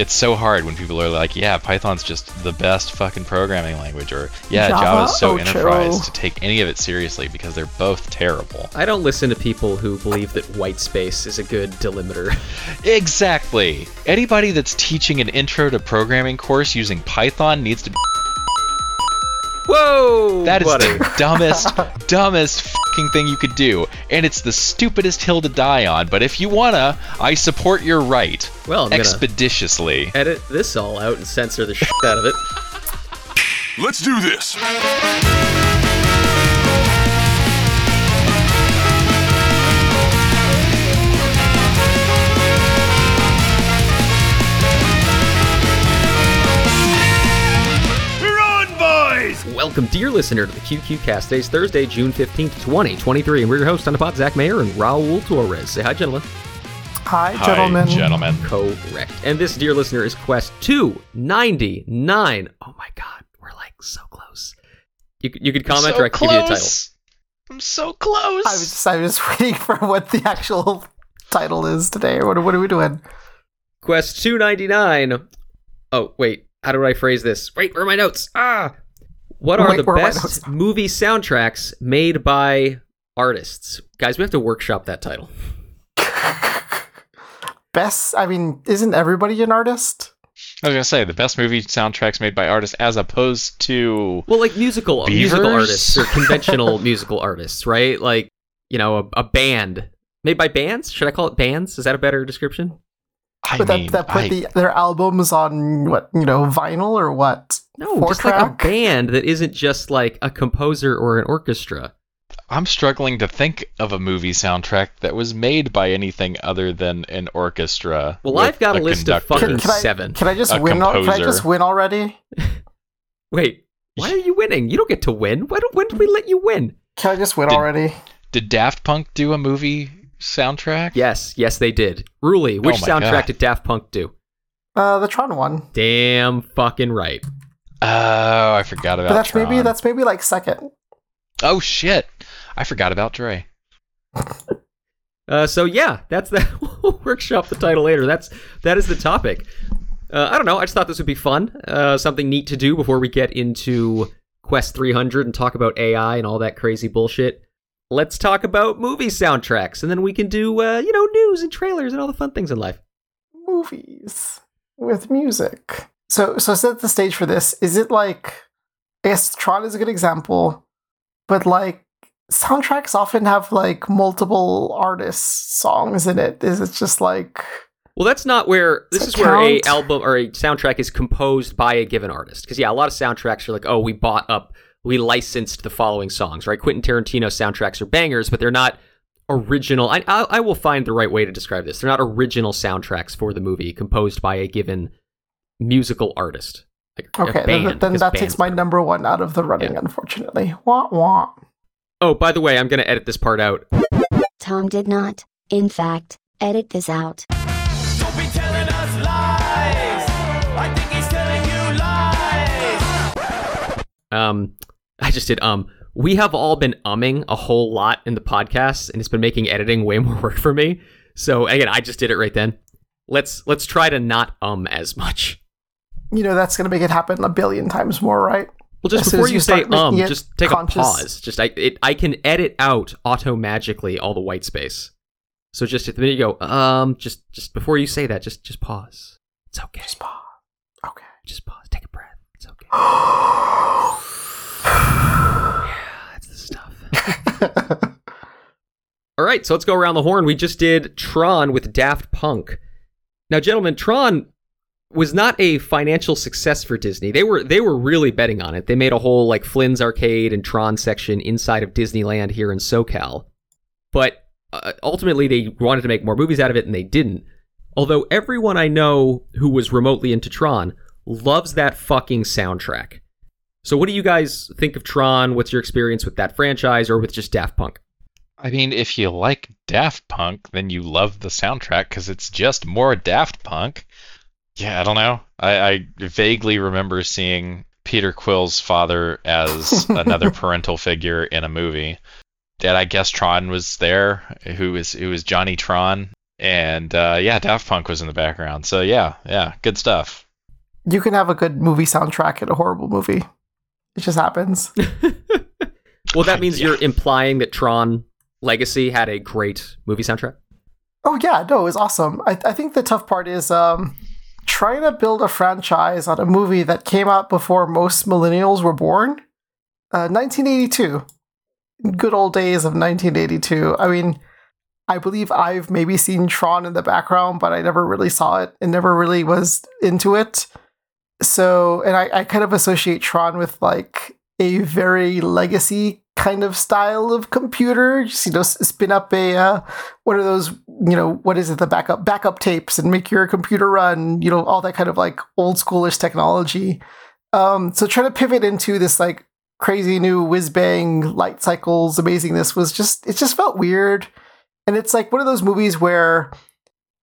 it's so hard when people are like, yeah, Python's just the best fucking programming language, or yeah, Java, Java's so Ocho. enterprise to take any of it seriously because they're both terrible. I don't listen to people who believe that white space is a good delimiter. Exactly. Anybody that's teaching an intro to programming course using Python needs to be. Whoa! That is buddy. the dumbest, dumbest fucking thing you could do, and it's the stupidest hill to die on. But if you wanna, I support your right. Well, I'm gonna expeditiously. edit this all out and censor the shit out of it. Let's do this. Welcome, dear listener, to the QQ Cast. Today's Thursday, June 15th, 2023, and we're your hosts on the pod, Zach Mayer and Raul Torres. Say hi, gentlemen. Hi, gentlemen. Hi, gentlemen. Correct. And this, dear listener, is Quest 299. Oh my god, we're like so close. You, could- you could comment so or I could give you a title. I'm so close. I was just, I was waiting for what the actual title is today. What, what are we doing? Quest 299. Oh, wait. How do I phrase this? Wait, where are my notes? Ah! What are the where are my best movie soundtracks made by artists? Guys, we have to workshop that title. Best. I mean, isn't everybody an artist? I was gonna say the best movie soundtracks made by artists, as opposed to Well, like musical musical artists or conventional musical artists, right? Like, you know, a, a band made by bands. Should I call it bands? Is that a better description? I But mean, that, that put I- the, their albums on what you know vinyl or what? No, Four just like a band that isn't just like a composer or an orchestra. I'm struggling to think of a movie soundtrack that was made by anything other than an orchestra. Well, I've got a list of conductor. fucking- Can, can I Seven. can I just A win? al- Can I just win already? Wait, why are you winning? You don't get to win. Why don't, when did we let you win? Can I just win Did- already? Did Daft Punk do a movie soundtrack? Yes, yes, they did. Ruli, which Oh soundtrack God. did Daft Punk do? Uh, the Tron one. Damn fucking right. Oh, I forgot about. But that's maybe that's maybe like second. Oh shit! I forgot about Dre. Uh, so yeah, that's that. we'll workshop the title later. That's that is the topic. Uh, I don't know. I just thought this would be fun. Uh, something neat to do before we get into Quest 300 and talk about AI and all that crazy bullshit. Let's talk about movie soundtracks, and then we can do uh, you know news and trailers and all the fun things in life. Movies with music. So so set the stage for this. Is it like? I guess Tron is a good example, but like soundtracks often have like multiple artists' songs in it. Is it just like? Well, that's not where this is where a album or a soundtrack is composed by a given artist. Because yeah, a lot of soundtracks are like, oh, we bought up, we licensed the following songs, right? Quentin Tarantino soundtracks are bangers, but they're not original. I, I I will find the right way to describe this. They're not original soundtracks for the movie composed by a given musical artist. Like Okay, band, then, then that takes my are- number one out of the running. Yeah. Unfortunately, wah wah. Oh, by the way, I'm gonna edit this part out. Tom did not, in fact, edit this out. Don't be telling us lies. I think he's telling you lies. Um, I just did um. We have all been umming a whole lot in the podcast, and it's been making editing way more work for me. So again, I just did it right then. Let's let's try to not um as much. You know that's gonna make it happen a billion times more, right? Well, just As before you, you say um, just take conscious- a pause. Just I it, I can edit out auto magically all the white space. So just at the minute you go um, just just before you say that, just just pause. It's okay. Just pause. Okay. Just pause. Take a breath. It's okay. yeah, that's the stuff. All right, so let's go around the horn. We just did Tron with Daft Punk. Now, gentlemen, Tron was not a financial success for Disney. They were they were really betting on it. They made a whole like Flynn's Arcade and Tron section inside of Disneyland here in SoCal. But uh, ultimately they wanted to make more movies out of it and they didn't. Although everyone I know who was remotely into Tron loves that fucking soundtrack. So what do you guys think of Tron? What's your experience with that franchise or with just Daft Punk? I mean, if you like Daft Punk, then you love the soundtrack because it's just more Daft Punk. Yeah, I don't know. I, I vaguely remember seeing Peter Quill's father as another parental figure in a movie. And I guess Tron was there, who was who was Johnny Tron and uh, yeah, Daft Punk was in the background. So yeah, yeah, good stuff. You can have a good movie soundtrack in a horrible movie. It just happens. Well, that means Yeah. you're implying that Tron Legacy had a great movie soundtrack. Oh yeah, no, it was awesome. I, I think the tough part is um, trying to build a franchise on a movie that came out before most millennials were born. Uh, 1982, good old days of 1982. I mean, I believe I've maybe seen Tron in the background, but I never really saw it and never really was into it. So, and I, I kind of associate Tron with like a very legacy kind of style of computer. Just, you know, spin up a uh, what are those? You know, what is it? The backup backup tapes and make your computer run. You know, all that kind of like old schoolish technology. Um, so trying to pivot into this like crazy new whiz bang light cycles amazingness was just it just felt weird, and it's like one of those movies where.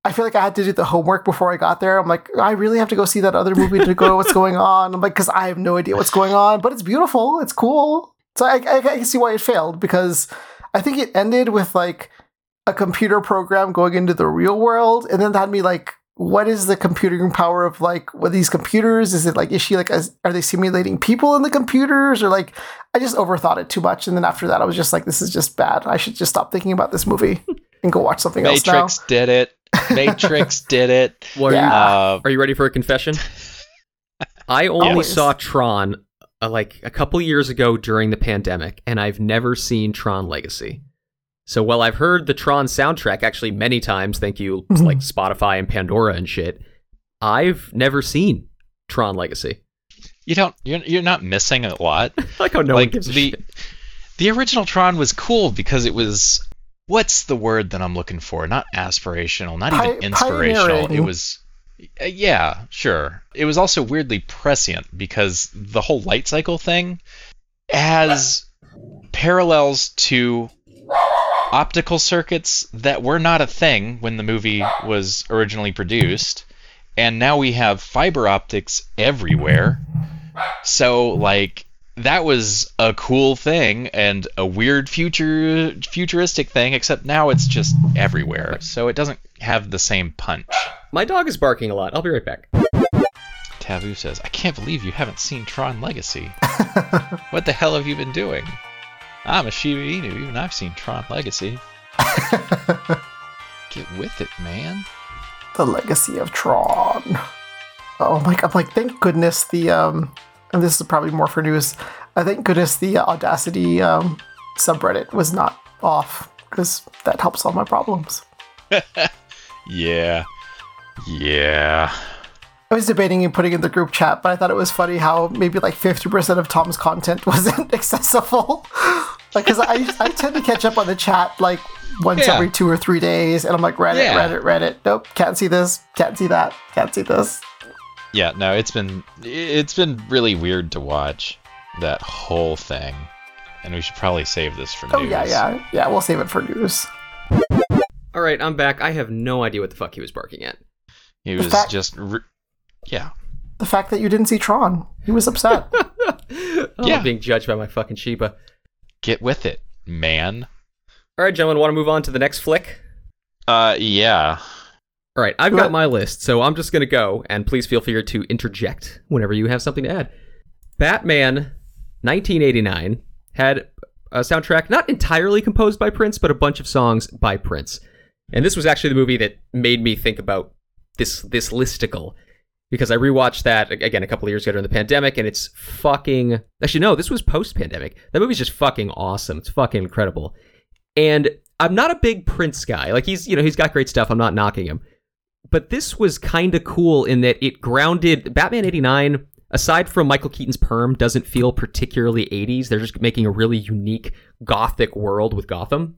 I feel like I had to do the homework before I got there. I'm like, I really have to go see that other movie to go what's going on. I'm like, because I have no idea what's going on, but it's beautiful. It's cool. So I, I, I can see why it failed because I think it ended with like a computer program going into the real world, and then that had me like, what is the computing power of like what these computers? Is it like is she like a, are they simulating people in the computers or like I just overthought it too much, and then after that I was just like, this is just bad. I should just stop thinking about this movie and go watch something else. Matrix did it. Matrix did it. Well, are, you, Yeah. Uh, are you ready for a confession? I only Always. saw Tron uh, like a couple years ago during the pandemic, and I've never seen Tron Legacy. So while I've heard the Tron soundtrack actually many times, thank you, Mhm. like Spotify and Pandora and shit, I've never seen Tron Legacy. you don't. You're, you're not missing a lot. Like how no one gives a the shit. the original Tron was cool because it was what's the word that I'm looking for? Not aspirational, not Pi- even inspirational. It was Uh, yeah, sure. It was also weirdly prescient because the whole light cycle thing has parallels to optical circuits that were not a thing when the movie was originally produced. And now we have fiber optics everywhere. So like that was a cool thing and a weird future futuristic thing except now it's just everywhere. So it doesn't have the same punch My dog is barking a lot. I'll be right back. taboo says i can't believe you haven't seen tron legacy what the hell have you been doing i'm a shiba inu even i've seen tron legacy get with it man the legacy of Tron. Oh my! God. I'm like, thank goodness the um, and this is probably more for news. I thank goodness the Audacity um subreddit was not off because that helps solve my problems. yeah yeah I was debating and putting in the group chat, but I thought it was funny how maybe like 50% of Tom's content wasn't accessible. like, because I, I tend to catch up on the chat like once Yeah. every two or three days, and I'm like, Reddit, Yeah. Reddit, Reddit. Nope, can't see this, can't see that, can't see this. Yeah, no, it's been it's been really weird to watch that whole thing, and we should probably save this for Oh, news. yeah, yeah, yeah, we'll save it for news. All right, I'm back. I have no idea what the fuck he was barking at. He The was fact- just, re- yeah, The fact that you didn't see Tron, he was upset. oh, Yeah. I'm being judged by my fucking Shiba. get with it, man. All right, gentlemen, want to move on to the next flick? Uh, yeah, All right, I've got my list, so I'm just going to go, and please feel free to interject whenever you have something to add. Batman 1989 had a soundtrack not entirely composed by Prince, but a bunch of songs by Prince. And this was actually the movie that made me think about this this listicle because I rewatched that again a couple of years ago during the pandemic, and it's fucking. Actually, no, this was post pandemic. That movie's just fucking awesome. It's fucking incredible. And I'm not a big Prince guy. Like he's, you know, he's got great stuff. I'm not knocking him. But this was kind of cool in that it grounded Batman 89 aside from Michael Keaton's perm doesn't feel particularly 80s. They're just making a really unique gothic world with Gotham.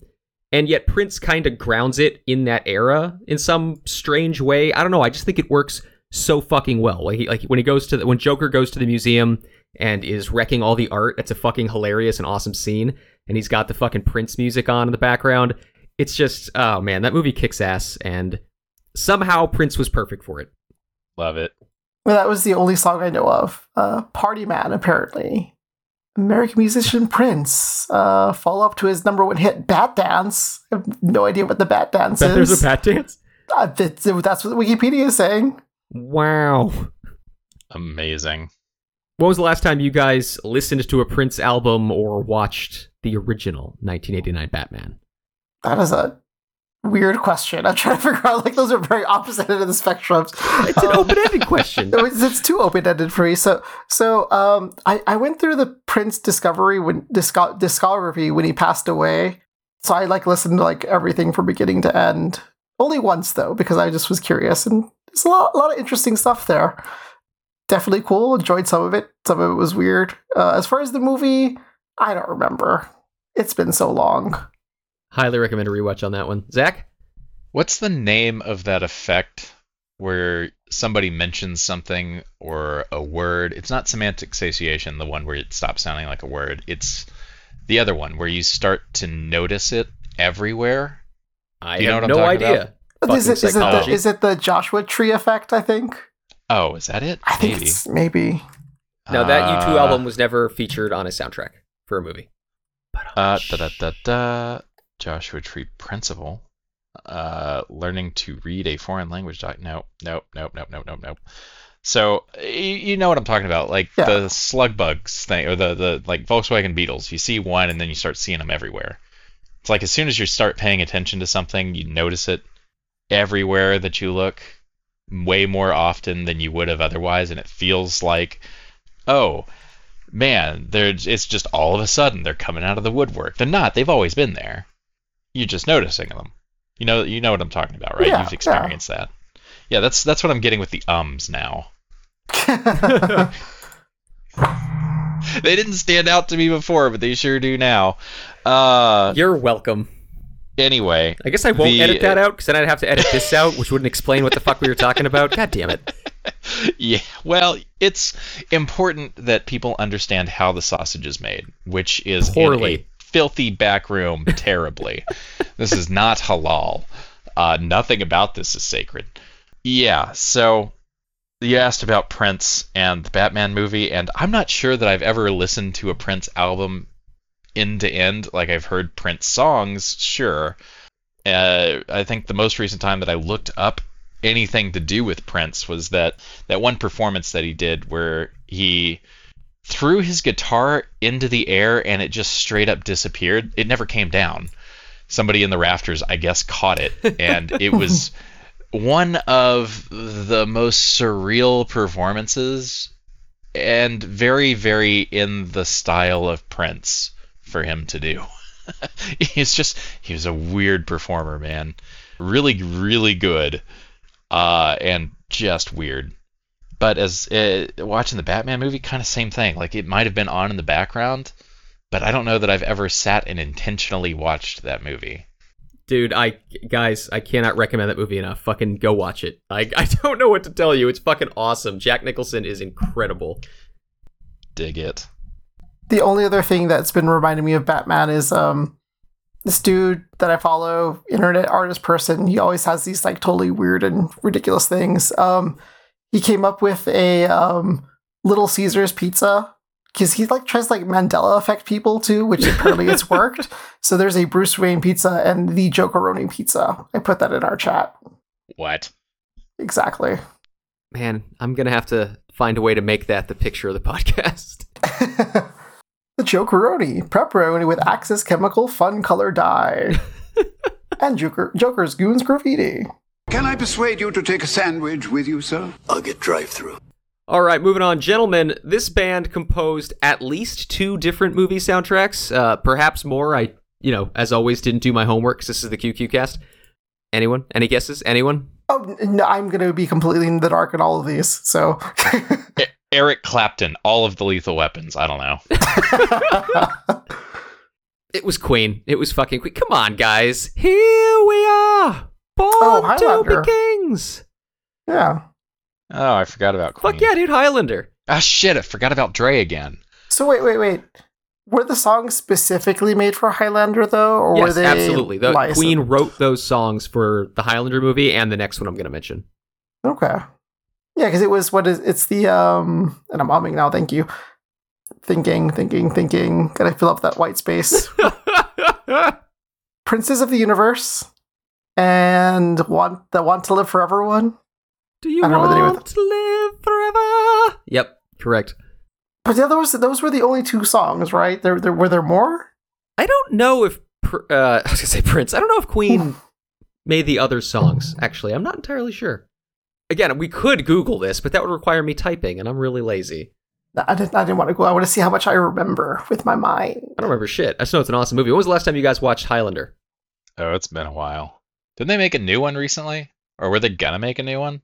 And yet Prince kind of grounds it in that era in some strange way. I don't know. I just think it works so fucking well. Like, he, like when he goes to the, when Joker goes to the museum and is wrecking all the art, it's a fucking hilarious and awesome scene. And he's got the fucking Prince music on in the background. It's just, oh man, that movie kicks ass. And somehow Prince was perfect for it. love it. well, that was the only song I know of. Uh, Party Man, apparently. American musician Prince. Uh, follow up to his number one hit, Bat Dance. I have no idea what the Bat Dance Bet is. there's a bat dance. Uh, that's, that's what Wikipedia is saying. Wow. Amazing. When was the last time you guys listened to a Prince album or watched the original 1989 Batman? That is a weird question. I'm trying to figure out like those are very opposite end of the spectrums. It's an open-ended question. It's, it's too open ended for me. So, so um, I, I went through the Prince discovery when disco- discography when he passed away. So I like listened to like everything from beginning to end. Only once though, because I just was curious, and there's a lot, a lot of interesting stuff there. Definitely cool. Enjoyed some of it. Some of it was weird. Uh, as far as the movie, I don't remember. It's been so long. Highly recommend a rewatch on that one. Zach? What's the name of that effect where somebody mentions something or a word? It's not semantic satiation, the one where it stops sounding like a word. It's the other one where you start to notice it everywhere. I You know have what I'm no idea. Is it is it, the, is it the Joshua Tree effect? I think. Oh, is that it? I think Maybe. it's maybe. No, that U2 Uh, album was never featured on a soundtrack for a movie. Uh, da da da da. Joshua Tree Principle. Uh, learning to read a foreign language. Doc. Nope, nope, nope, nope, nope, nope, nope. So you know what I'm talking about, like Yeah. the slug bugs thing, or the the like Volkswagen Beetles. You see one, and then you start seeing them everywhere. It's like as soon as you start paying attention to something, you notice it everywhere that you look, way more often than you would have otherwise, and it feels like, oh, man, they're it's just all of a sudden they're coming out of the woodwork. They're not. They've always been there. You're just noticing them. You know you know what I'm talking about, right? Yeah, You've yeah. experienced that. Yeah, that's that's what I'm getting with the ums now. They didn't stand out to me before, but they sure do now. Uh You're welcome. anyway, I guess I won't The- edit that out because then I'd have to edit this out, which wouldn't explain what the fuck we were talking about. God damn it. yeah, well, it's important that people understand how the sausage is made, which is Poorly. Filthy back room terribly. this is not halal. Uh, nothing about this is sacred. Yeah, so you asked about Prince and the Batman movie, and I'm not sure that I've ever listened to a Prince album end to end. Like I've heard Prince songs, sure. Uh, I think the most recent time that I looked up anything to do with Prince was that that one performance that he did where he threw his guitar into the air and it just straight up disappeared. It never came down. Somebody in the rafters, I guess, caught it, and it was one of the most surreal performances and very, very in the style of Prince for him to do. He's just, he was a weird performer, man. Really, really good uh, and just weird. But as uh, watching the Batman movie, kind of same thing. Like it might have been on in the background, but I don't know that I've ever sat and intentionally watched that movie. Dude, I guys, I cannot recommend that movie enough. Fucking go watch it. I I don't know what to tell you. It's fucking awesome. Jack Nicholson is incredible. Dig it. the only other thing that's been reminding me of Batman is um this dude that I follow, internet artist person. He always has these like totally weird and ridiculous things. Um, he came up with a um Little Caesars pizza because he like tries to, like Mandela effect people too, which apparently it's worked. So there's a Bruce Wayne pizza and the Jokeroni pizza. I put that in our chat. What? Exactly. Man, I'm gonna have to find a way to make that the picture of the podcast. the Jokeroni, pepperoni with Axis Chemical Fun Color Dye. and Joker, Joker's Goons Graffiti. Can I persuade you to take a sandwich with you, sir? I'll get drive through. All right, moving on, gentlemen. This band composed at least two different movie soundtracks, uh, perhaps more. I, you know, as always, didn't do my homework 'cause this is the QQ cast. Anyone? Any guesses? Anyone? Oh, no, I'm going to be completely in the dark on all of these. So, Eric Clapton, all of the lethal weapons. I don't know. It was Queen. It was fucking Queen. Come on, guys. Here we are, born Oh, to Highlander. be kings. yeah. Oh, I forgot about Queen. Fuck yeah, dude, Highlander. Ah, shit! I forgot about Dre again. So wait, wait, wait. Were the songs specifically made for Highlander though, or were yes, they absolutely. The licensed? Queen wrote those songs for the Highlander movie and the next one I'm going to mention. Okay. Yeah, because it was what is it's the um, and I'm humming now. Thank you. Thinking, thinking, thinking. Gotta fill up that white space. Princes of the Universe and want the Want to Live Forever one. Do you I don't know what the name of want to live forever? Yep, correct. But yeah, those those were the only two songs, right? There, there were there more. I don't know if uh, I was gonna say Prince. I don't know if Queen made the other songs. Actually, I'm not entirely sure. Again, we could Google this, but that would require me typing, and I'm really lazy. I didn't. I didn't want to go. I want to see how much I remember with my mind. I don't remember shit. I just know it's an awesome movie. When was the last time you guys watched Highlander? Oh, it's been a while. Didn't they make a new one recently? Or were they gonna make a new one?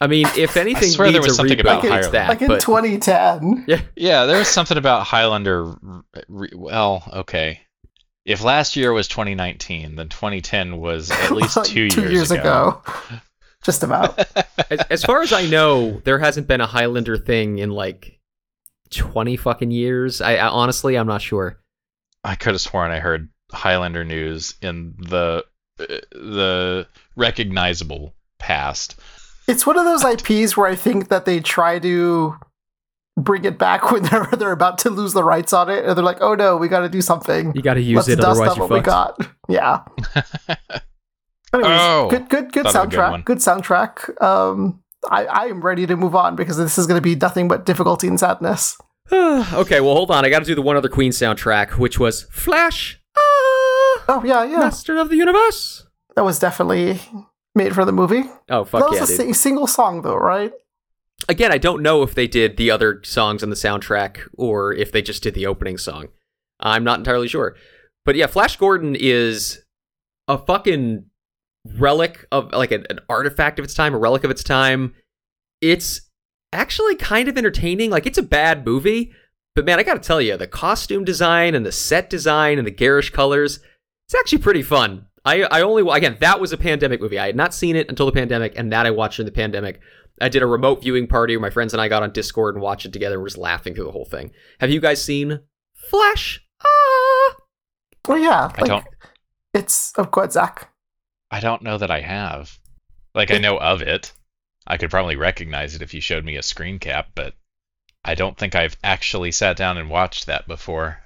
I mean, if anything I swear there was something reboot, about it's Highlander. that. like in but 2010. yeah, Yeah, there was something about Highlander. Re- well, okay. If last year was 2019, then 2010 was at least Like two, two years ago. Just about. as, as far as I know, there hasn't been a Highlander thing in like 20 fucking years. I, I honestly, I'm not sure. I could have sworn I heard Highlander news in the the recognizable past. It's one of those IPs where I think that they try to bring it back whenever they're about to lose the rights on it, and they're like, "Oh no, we got to do something. You got to use Let's it, dust otherwise up you're what we fucked. got." Yeah. Anyways, Oh, good, good, good thought of a good soundtrack. Good, soundtrack. Um, I, I am ready to move on because this is going to be nothing but difficulty and sadness. okay, well, hold on. I got to do the one other Queen soundtrack, which was Flash, Oh yeah, yeah. Master of the Universe. That was definitely made for the movie. Oh that fuck was yeah, a dude. si- single song though, right? Again, I don't know if they did the other songs on the soundtrack or if they just did the opening song. I'm not entirely sure. But yeah, Flash Gordon is a fucking relic of like an, an artifact of its time, a relic of its time. It's actually kind of entertaining. Like it's a bad movie, but man, I got to tell you, the costume design and the set design and the garish colors, it's actually pretty fun. I I only again, that was a pandemic movie. I had not seen it until the pandemic and that I watched in the pandemic. I did a remote viewing party where my friends and I got on Discord and watched it together and we're just laughing through the whole thing. Have you guys seen Flash? Ah! Well, yeah. I don't. It's of course ahead, Zach. I don't know that I have. Like I know of it. I could probably recognize it if you showed me a screen cap, but I don't think I've actually sat down and watched that before.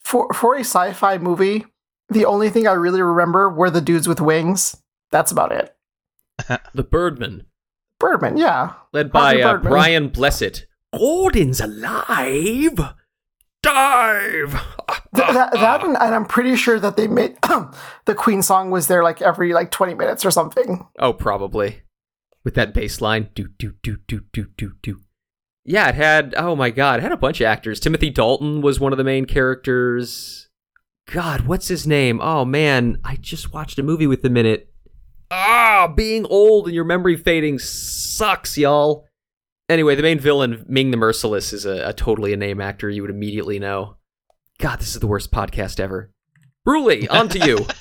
For for a sci-fi movie, the only thing I really remember were the dudes with wings. That's about it. The Birdman, Birdman, yeah. led by uh, Birdman. Brian Blessed. Gordon's alive. Dive. Th- that, that and, and I'm pretty sure that they made the Queen song was there like every like 20 minutes or something. Oh, probably. With that bass line. Do, do, do, do, do, do, do. Yeah, it had, oh my god, it had a bunch of actors. Timothy Dalton was one of the main characters. God, what's his name? Oh man, I just watched a movie with him in it. Ah, being old and your memory fading sucks, y'all. Anyway, the main villain, Ming the Merciless, is a, a totally a name actor you would immediately know. God, this is the worst podcast ever. Bruley, on to you.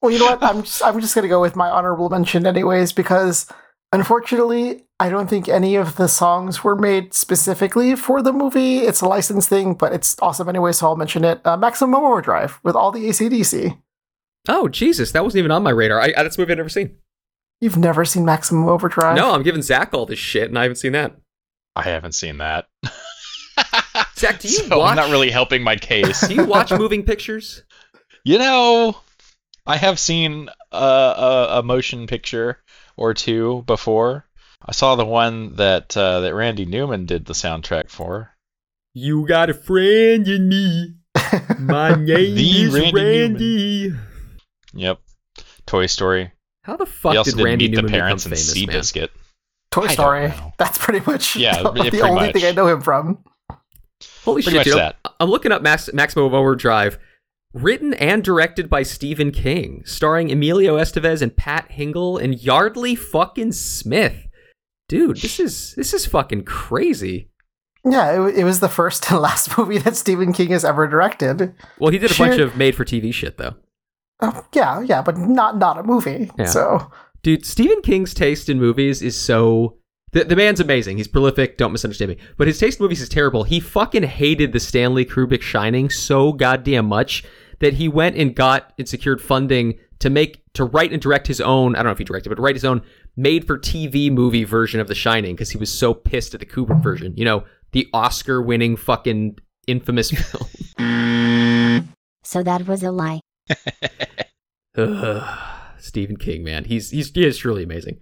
Well, you know what? I'm just, I'm just gonna go with my honorable mention anyways because unfortunately I don't think any of the songs were made specifically for the movie. It's a licensed thing, but it's awesome anyway, so I'll mention it. Uh, Maximum Overdrive with all the ACDC. Oh, Jesus, that wasn't even on my radar. I, that's a movie I've never seen. You've never seen Maximum Overdrive? No, I'm giving Zach all this shit, and I haven't seen that. I haven't seen that. Zach, do you so watch? I'm not really helping my case. Do you watch moving pictures? You know, I have seen a, a, a motion picture or two before. I saw the one that uh, that Randy Newman did the soundtrack for. You got a friend in me. My name The is Randy Randy. Yep, Toy Story. How the he fuck also did did Randy Meet Newman the Parents become and famous, man? Seabiscuit. Toy Story. That's pretty much Yeah, the, pretty only much. thing I know him from. Holy Pretty shit, much dude. that. I'm, I'm looking up Max, Maximum Overdrive. Written and directed by Stephen King, starring Emilio Estevez and Pat Hingle and Yeardley fucking Smith. Dude, this is this is fucking crazy. Yeah, it, it was the first and last movie that Stephen King has ever directed. Well, he did a bunch of made-for-TV shit though. Oh, yeah, yeah, but not not a movie. Yeah. So Dude, Stephen King's taste in movies is so. The, the man's amazing. He's prolific. Don't misunderstand me. But his taste in movies is terrible. He fucking hated the Stanley Kubrick Shining so goddamn much that he went and got and secured funding to make to write and direct his own. I don't know if he directed, but write his own made-for-TV movie version of The Shining because he was so pissed at the Kubrick version. You know, the Oscar-winning fucking infamous film. So that was a lie. Ugh. Stephen King, man, he's he's he is truly amazing.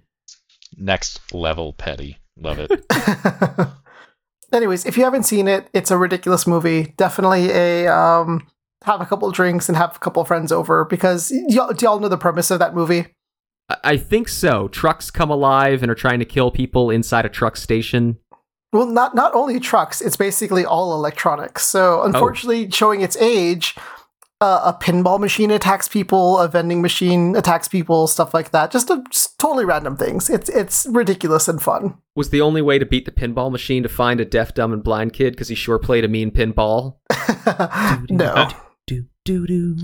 Next level petty. Love it. Anyways, if you haven't seen it, it's a ridiculous movie. Definitely a um, have a couple drinks and have a couple friends over because y'all, do y'all know the premise of that movie? I- I think so. Trucks come alive and are trying to kill people inside a truck station. Well, not not only trucks, it's basically all electronics. So, unfortunately, showing its age, uh, a pinball machine attacks people, a vending machine attacks people, stuff like that. Just, a, just totally random things. It's it's ridiculous and fun. Was the only way to beat the pinball machine to find a deaf, dumb, and blind kid because he sure played a mean pinball? no, Do do do.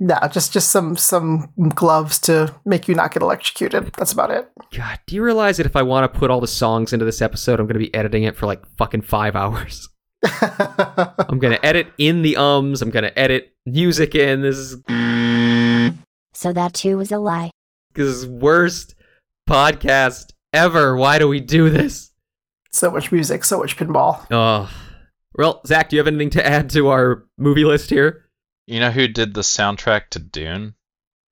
No, just just some some gloves to make you not get electrocuted. That's about it. God, do you realize that if I want to put all the songs into this episode, I'm going to be editing it for like fucking five hours? I'm going to edit in the ums. I'm going to edit music in. This is So that too was a lie. this is worst podcast ever. Why do we do this? so much music, so much pinball. Oh, well, Zach, do you have anything to add to our movie list here? You know who did the soundtrack to Dune?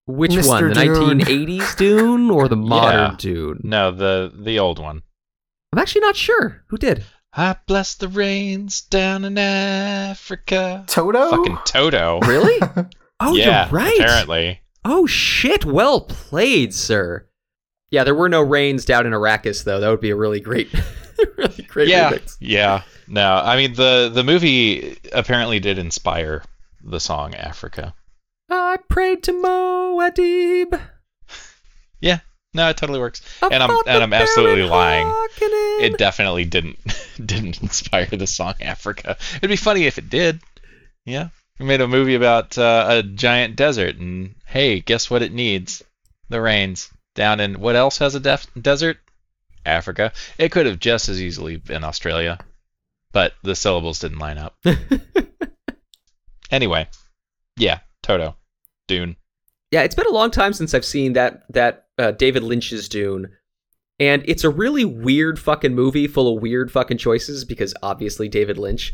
Which Mr. one, the Dune. 1980s Dune or the modern Yeah. Dune? No, the the old one. I'm actually not sure who did. I bless the rains down in Africa. Toto. Fucking Toto. Really? Oh, yeah, you're right. apparently. Oh shit! Well played, sir. Yeah, there were no rains down in Arrakis, though. That would be a really great, really great yeah, remix. yeah. No, I mean the the movie apparently did inspire the song Africa. I prayed to Muad'Dib. Yeah, no, it totally works. I and I'm and I'm absolutely lying. It definitely didn't didn't inspire the song Africa. It'd be funny if it did. Yeah, we made a movie about uh, a giant desert, and hey, guess what it needs? The rains down in what else has a def- desert? Africa. It could have just as easily been Australia, but the syllables didn't line up. anyway, yeah, Toto, Dune. Yeah, it's been a long time since I've seen that that uh, David Lynch's Dune, and it's a really weird fucking movie full of weird fucking choices because obviously David Lynch,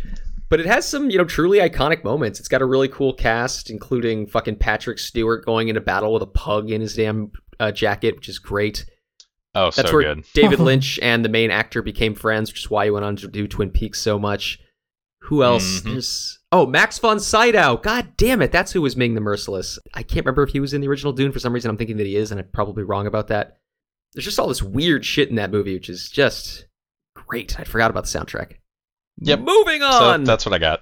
but it has some you know truly iconic moments. It's got a really cool cast, including fucking Patrick Stewart going into battle with a pug in his damn uh, jacket, which is great. Oh, That's so where good. David Lynch and the main actor became friends, which is why he went on to do Twin Peaks so much. Who else? Mhm. There's oh Max von Sydow. God damn it, that's who was Ming the Merciless. I can't remember if he was in the original Dune. For some reason, I'm thinking that he is, and I'm probably wrong about that. There's just all this weird shit in that movie, which is just great. I forgot about the soundtrack. Yep. Moving So on. that's what I got.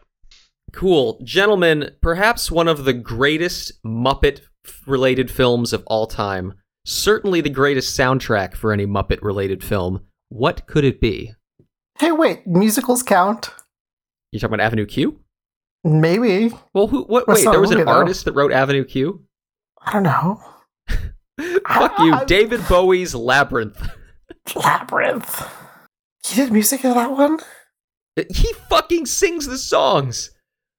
Cool. Gentlemen, perhaps one of the greatest Muppet related films of all time. Certainly the greatest soundtrack for any Muppet related film. What could it be? Hey, wait, musicals count? You talking about Avenue Q? Maybe. Well, who? What? That's Wait, there was an though. artist that wrote Avenue Q. I don't know. Fuck you, I- David Bowie's Labyrinth. Labyrinth. He did music in that one? Uh, he fucking sings the songs.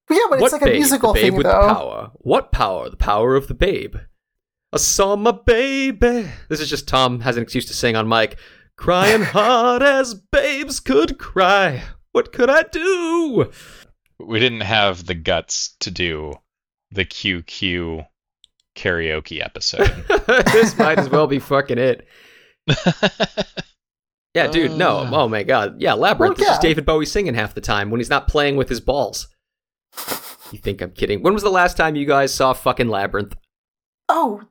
But yeah, but it's what like a babe? musical the babe thing, with though. the power. What power? The power of the babe. I saw my baby. This is just Tom has an excuse to sing on mic. Crying hard as babes could cry. What could I do? We didn't have the guts to do the QQ karaoke episode. this might as well be fucking it. Yeah, dude, no. Uh. Oh my god. Yeah, Labyrinth. Well, This is yeah. David Bowie singing half the time when he's not playing with his balls. You think I'm kidding? When was the last time you guys saw fucking Labyrinth? Oh,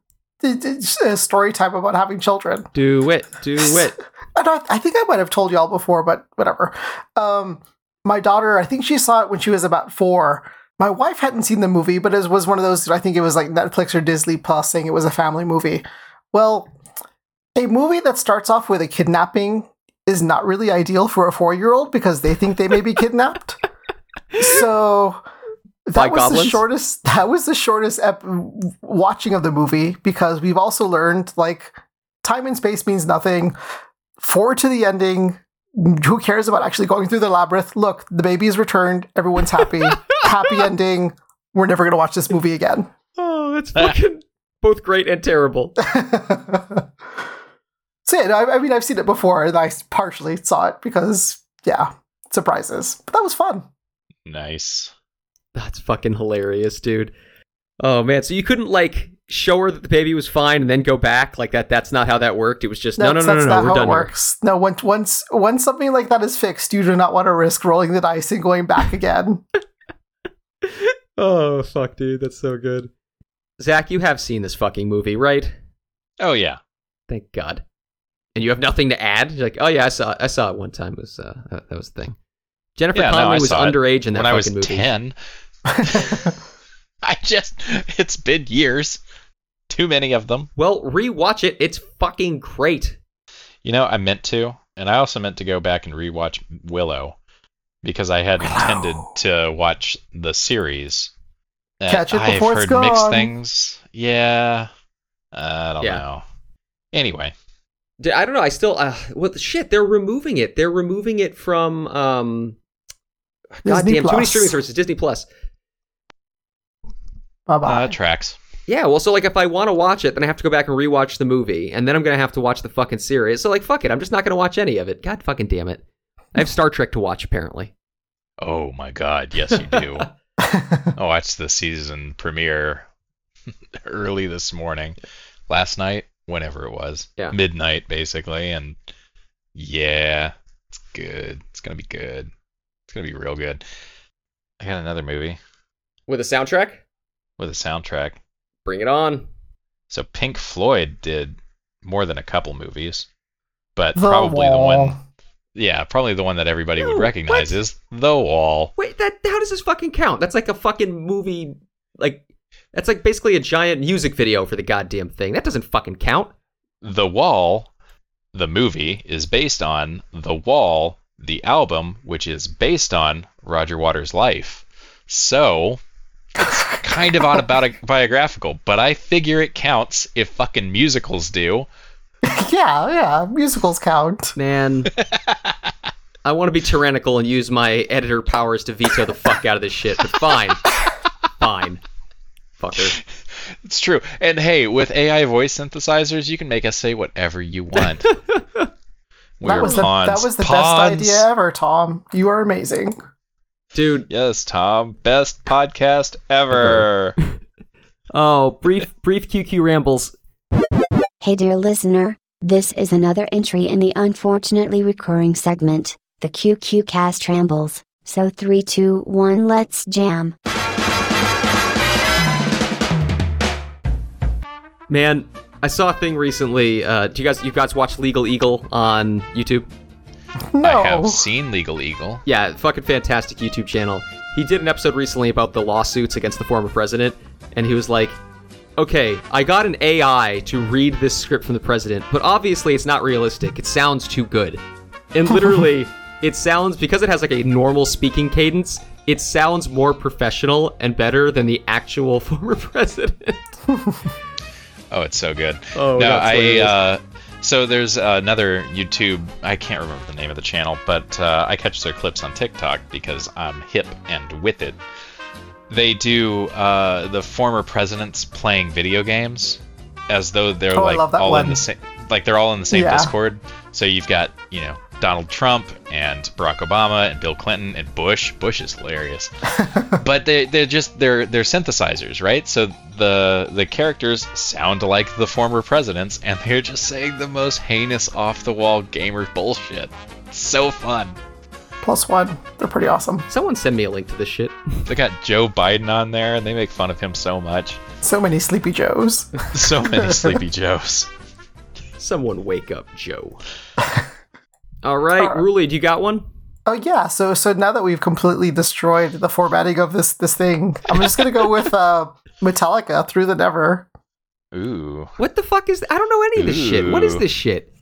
it- it's a story time about having children. Do it. Do it. I, don't, I think I might have told y'all before, but whatever. Um, my daughter, I think she saw it when she was about four. My wife hadn't seen the movie, but it was one of those. I think it was like Netflix or Disney Plus saying it was a family movie. Well, a movie that starts off with a kidnapping is not really ideal for a four-year-old because they think they may be kidnapped. so that By was goblins? the shortest. That was the shortest ep- watching of the movie because we've also learned like time and space means nothing. Forward to the ending. Who cares about actually going through the labyrinth? Look, the baby is returned. Everyone's happy. happy ending. We're never going to watch this movie again. Oh, it's fucking both great and terrible. so, yeah, I, I mean, I've seen it before and I partially saw it because, yeah, surprises. But that was fun. nice. That's fucking hilarious, dude. Oh man, so you couldn't like show her that the baby was fine and then go back like that that's not how that worked it was just no no That's- no no no not we're how done it here. works. No, once once once something like that is fixed, you do not want to risk rolling the dice and going back again. oh fuck dude that's so good zach you have seen this fucking movie right Oh yeah. thank god and you have nothing to add You're like oh yeah i saw i saw it one time it was uh that that was the thing jennifer Yeah, no, connelly I was underage in that when I was fucking movie ten. I just it's been years. Too many of them. well rewatch it it's fucking great You know, I meant to, and I also meant to go back and rewatch Willow because I had Willow. intended to watch the series. Catch it I've before it's heard mixed gone. things. Yeah, I don't Yeah. know. Anyway, I don't know. I still, uh, what the shit? They're removing it. They're removing it from, um, God Disney damn, too many streaming services. Disney Plus. Bye bye. uh, tracks. Yeah, well, so like if I want to watch it, then I have to go back and rewatch the movie, and then I'm gonna have to watch the fucking series. So like, fuck it. I'm just not gonna watch any of it. God fucking damn it. I have Star Trek to watch apparently. Oh my God, yes you do. I watched the season premiere early this morning, last night, whenever it was, Yeah. midnight basically, and yeah, it's good. It's gonna be good. It's gonna be real good. I got another movie With a soundtrack, with a soundtrack. Bring it on. So Pink Floyd did more than a couple movies, but The probably the one, yeah, probably the one that everybody No, would recognize what? is The Wall. Wait, that how does this fucking count? That's like a fucking movie. Like that's like basically a giant music video for the goddamn thing. That doesn't fucking count. The Wall, the movie, is based on The Wall, the album, which is based on Roger Waters' life. So, it's kind of autobiographical, but I figure it counts if fucking musicals do. yeah, yeah. Musicals count. Man, I want to be tyrannical and use my editor powers to veto the fuck out of this shit, but fine. fine. Fucker. It's true. And hey, with AI voice synthesizers, you can make us say whatever you want. we that are was the that was the Pawns. best idea ever, Tom. You are amazing. Dude, Yes, Tom. Best podcast ever. oh, brief brief QQ rambles. Hey dear listener, this is another entry in the unfortunately recurring segment, the QQ Cast Rambles. So 3 2 1 let's jam. Man, I saw a thing recently. Uh, do you guys you guys watch Legal Eagle on YouTube? No. I have seen Legal Eagle. Yeah, fucking fantastic YouTube channel. He did an episode recently about the lawsuits against the former president, and he was like, okay, I got an AI to read this script from the president, but obviously it's not realistic. It sounds too good. And literally, it sounds, because it has like a normal speaking cadence, it sounds more professional and better than the actual former president. Oh, it's so good. Oh, no, that's I. Uh, so there's another YouTube. I can't remember the name of the channel, but uh, I catch their clips on TikTok because I'm hip and with it. They do uh, the former presidents playing video games as though they're Oh, like all one. in the same, like they're all in the same Yeah. Discord. So you've got you know Donald Trump and Barack Obama and Bill Clinton and Bush. Bush is hilarious but they they're just they're they're synthesizers, right? So the the characters sound like the former presidents, and they're just saying the most heinous, off the wall gamer bullshit. So fun. Plus one. They're pretty awesome. Someone send me a link to this shit. They got Joe Biden on there, and they make fun of him so much. So many Sleepy Joes. So many Sleepy Joes. Someone wake up, Joe. All right, Alright. Ruli, do you got one? Oh yeah, so so now that we've completely destroyed the formatting of this this thing, I'm just gonna go with uh Metallica through the never. Ooh. What the fuck is? I don't know any of this shit. What is this shit?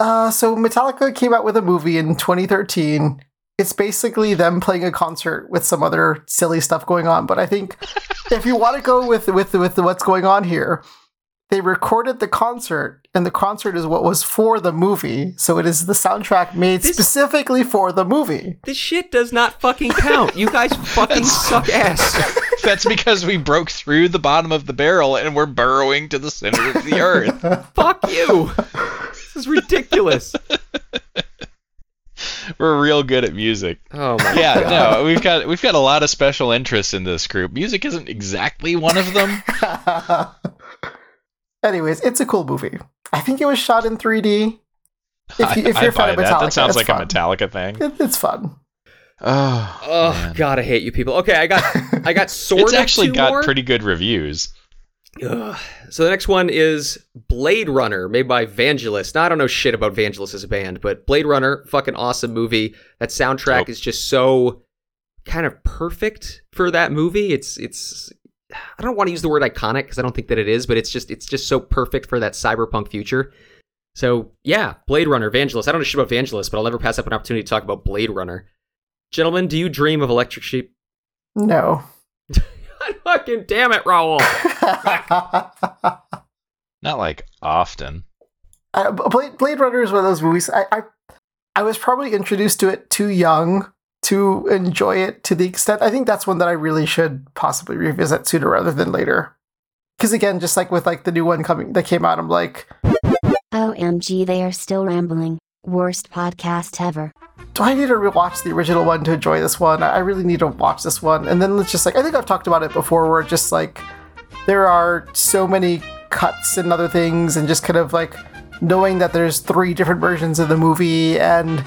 Uh so Metallica came out with a movie in 2013. It's basically them playing a concert with some other silly stuff going on, but I think if you want to go with with with what's going on here, they recorded the concert and the concert is what was for the movie. So it is the soundtrack made This- specifically for the movie. This shit does not fucking count. You guys fucking suck ass. That's because we broke through the bottom of the barrel and we're burrowing to the center of the earth. Fuck you. This is ridiculous. We're real good at music. Oh my god. Yeah, god. no, we've got we've got a lot of special interests in this group. Music isn't exactly one of them. Anyways, it's a cool movie. I think it was shot in 3D. If, you, if you're a I fan of buy Metallica, that. That sounds like fun. a Metallica thing. It, it's fun. Oh, Oh man. God, I hate you people. Okay, I got I got sort it's of actually two got more. pretty good reviews. Ugh. So the next one is Blade Runner, made by Vangelis. Now I don't know shit about Vangelis as a band, but Blade Runner, fucking awesome movie. That soundtrack Dope. is just so kind of perfect for that movie. It's it's I don't want to use the word iconic because I don't think that it is, but it's just it's just so perfect for that cyberpunk future. So yeah, Blade Runner, Vangelis. I don't know shit about Vangelis, but I'll never pass up an opportunity to talk about Blade Runner. Gentlemen, do you dream of Electric Sheep? No. fucking damn it, Raul. Not like often. Uh, Blade, Blade Runner is one of those movies. I, I I was probably introduced to it too young to enjoy it to the extent. I think that's one that I really should possibly revisit sooner rather than later. Because again, just like with like the new one coming that came out, I'm like, OMG, they are still rambling. Worst podcast ever. do I need to rewatch the original one to enjoy this one? I really need to watch this one. And then it's just like I think I've talked about it before, where just like there are so many cuts and other things, and just kind of like knowing that there's three different versions of the movie and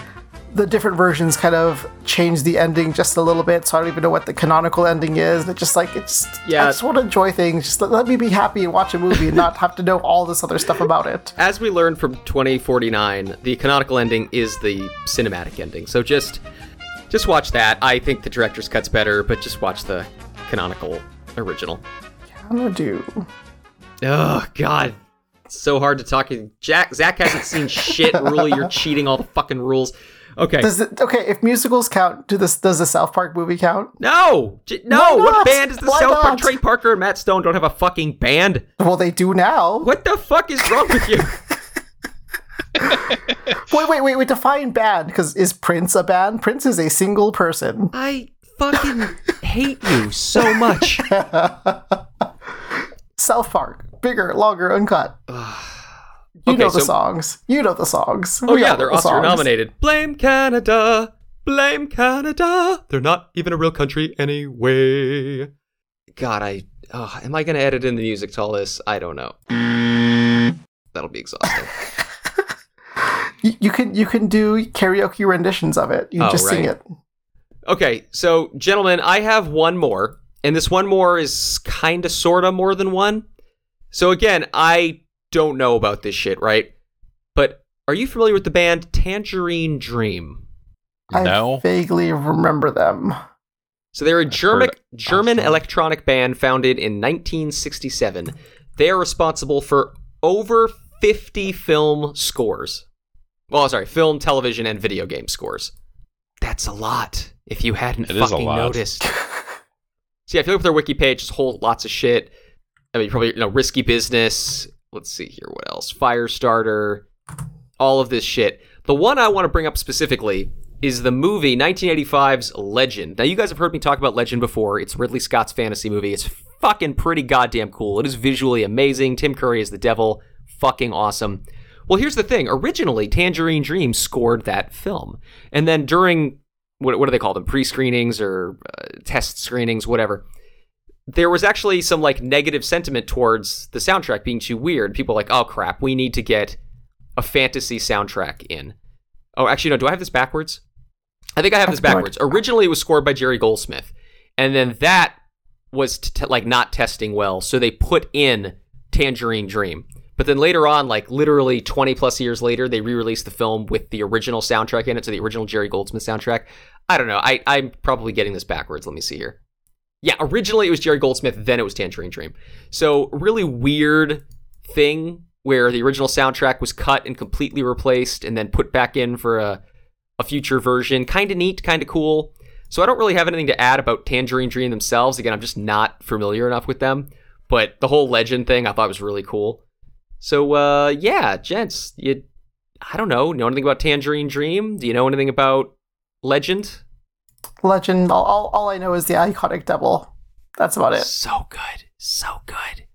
the different versions kind of change the ending just a little bit, so I don't even know what the canonical ending is. It's just like it's Yeah. I just want to enjoy things. Just let, let me be happy and watch a movie and not have to know all this other stuff about it. as we learned from 2049, the canonical ending is the cinematic ending. So just just watch that. I think the director's cut's better, but just watch the canonical original. I'm gonna do. Oh god. It's so hard to talk. Jack Zach hasn't seen shit. Rule, you're cheating all the fucking rules. Okay. Does it okay? If musicals count, do this? Does the South Park movie count? no, J- no. What band is the Why South Park? not? Trey Parker and Matt Stone don't have a fucking band. Well, they do now. What the fuck is wrong with you? Wait, wait, wait, wait. Define band, because is Prince a band? Prince is a single person. I fucking hate you so much. South Park, bigger, longer, uncut. You Okay, know the so- songs. You know the songs. Oh We yeah, they're the Oscar songs. nominated. Blame Canada. Blame Canada. They're not even a real country anyway. God, I oh, am I gonna edit in the music to all this? I don't know. That'll be exhausting. You, you can you can do karaoke renditions of it. You Oh, just sing it. Okay, so gentlemen, I have one more, and this one more is kind of sorta more than one. So again, I don't know about this shit, right? But are you familiar with the band Tangerine Dream? No. I vaguely remember them. So they're a German German of electronic band founded in 1967. They are responsible for over 50 film scores. Well, sorry, film, television, and video game scores. That's a lot. If you hadn't It is a fucking lot. noticed. so yeah, if you look at their wiki page, just whole lots of shit. I mean, probably you know, risky business. Let's see here, what else? Firestarter, all of this shit. The one I want to bring up specifically is the movie 1985's Legend. Now, you guys have heard me talk about Legend before. It's Ridley Scott's fantasy movie. It's fucking pretty goddamn cool. It is visually amazing. Tim Curry is the devil. Fucking awesome. Well, here's the thing. Originally, Tangerine Dream scored that film. And then during, what, what do they call them? Pre screenings or uh, test screenings, whatever there was actually some like negative sentiment towards the soundtrack being too weird. People like, oh crap, we need to get a fantasy soundtrack in. Oh, actually, no. Do I have this backwards? I think I have this That's backwards. Originally, it was scored by Jerry Goldsmith, and then that was t- t- like not testing well, so they put in Tangerine Dream. But then later on, like literally 20 plus years later, they re-released the film with the original soundtrack in it, so the original Jerry Goldsmith soundtrack. I don't know. I, I'm probably getting this backwards. Let me see here. Yeah, originally it was Jerry Goldsmith, then it was Tangerine Dream. So really weird thing where the original soundtrack was cut and completely replaced and then put back in for a, a future version. Kind of neat, kind of cool. So I don't really have anything to add about Tangerine Dream themselves. Again, I'm just not familiar enough with them. But the whole legend thing I thought was really cool. So uh yeah, gents, you I don't know, know anything about Tangerine Dream? Do you know anything about Legend? Legend. All, all, all I know is the iconic devil. That's about it. So good. So good.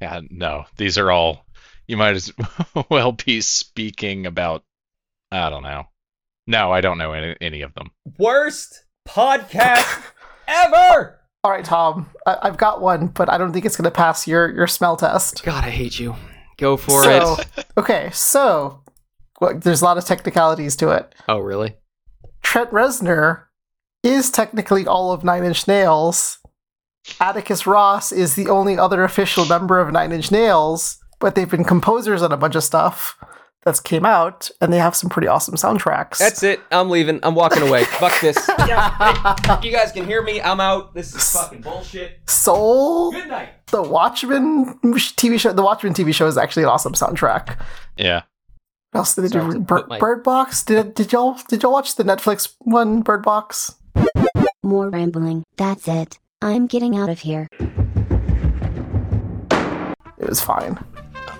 Yeah, no. These are all. You might as well be speaking about. I don't know. No, I don't know any, any of them. Worst podcast ever. All right, Tom. I, I've got one, but I don't think it's going to pass your your smell test. God, I hate you. Go for so, it. okay, so well, there's a lot of technicalities to it. Oh, really? Trent Reznor is technically all of Nine Inch Nails. Atticus Ross is the only other official member of Nine Inch Nails, but they've been composers on a bunch of stuff that's came out, and they have some pretty awesome soundtracks. That's it. I'm leaving. I'm walking away. Fuck this. Yeah, you guys can hear me. I'm out. This is fucking bullshit. Soul, Good night. the Watchmen TV show. The Watchmen TV show is actually an awesome soundtrack. Yeah. What else did they do? to Bir- put my- Bird Box. Did did y'all did y'all watch the Netflix one? Bird Box. More rambling. That's it. I'm getting out of here. It was fine.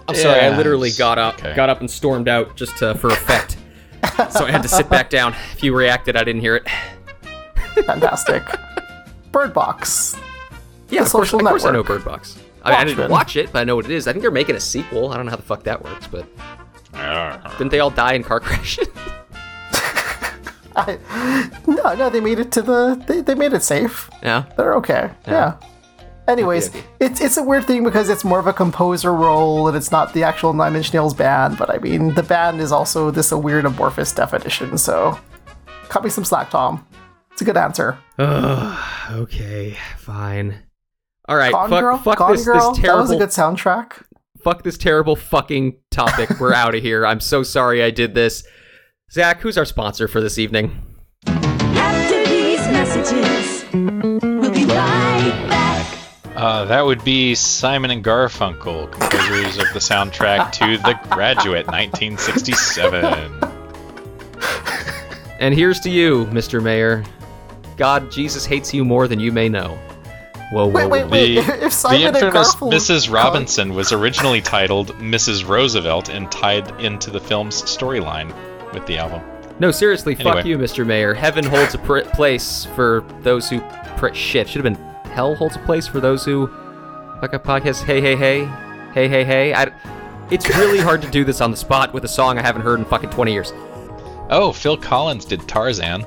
I'm sorry. I literally got up, okay. got up and stormed out just to, for effect. so I had to sit back down. If you reacted, I didn't hear it. Fantastic. Bird Box. Yeah, The of course, Social of course I know Bird Box. I, mean, I didn't watch it, but I know what it is. I think they're making a sequel. I don't know how the fuck that works, but didn't they all die in car crashes? I, no, no, they made it to the. They, they made it safe. yeah. They're okay. Yeah. Anyways, Okay, okay. it's it's a weird thing because it's more of a composer role and it's not the actual Nine Inch Nails band. But I mean, the band is also this a weird amorphous definition. So, cut me some slack, Tom. It's a good answer. Ugh, okay, fine. All right, Gone fuck, Girl. fuck Gone this, Girl. this That was a good soundtrack. fuck this terrible fucking topic. We're out of here. I'm so sorry I did this. Zach, who's our sponsor for this evening? After these messages, we'll be right back. Uh, that would be Simon and Garfunkel, composers of the soundtrack to The Graduate, 1967. And here's to you, Mr. Mayor. God, Jesus hates you more than you may know. Whoa, whoa, Wait, wait, whoa. wait. The, If the Simon and infamous Garfunkel- Mrs. Robinson was originally titled Mrs. Roosevelt and tied into the film's storyline with the album. No, seriously, fuck you, Mr. Mayor. Heaven holds a pr- place for those who. Pr- shit, should have been. Hell holds a place for those who. Fuck a podcast. Hey, hey, hey. Hey, hey, hey. I, it's really hard to do this on the spot with a song I haven't heard in fucking 20 years. Oh, Phil Collins did Tarzan.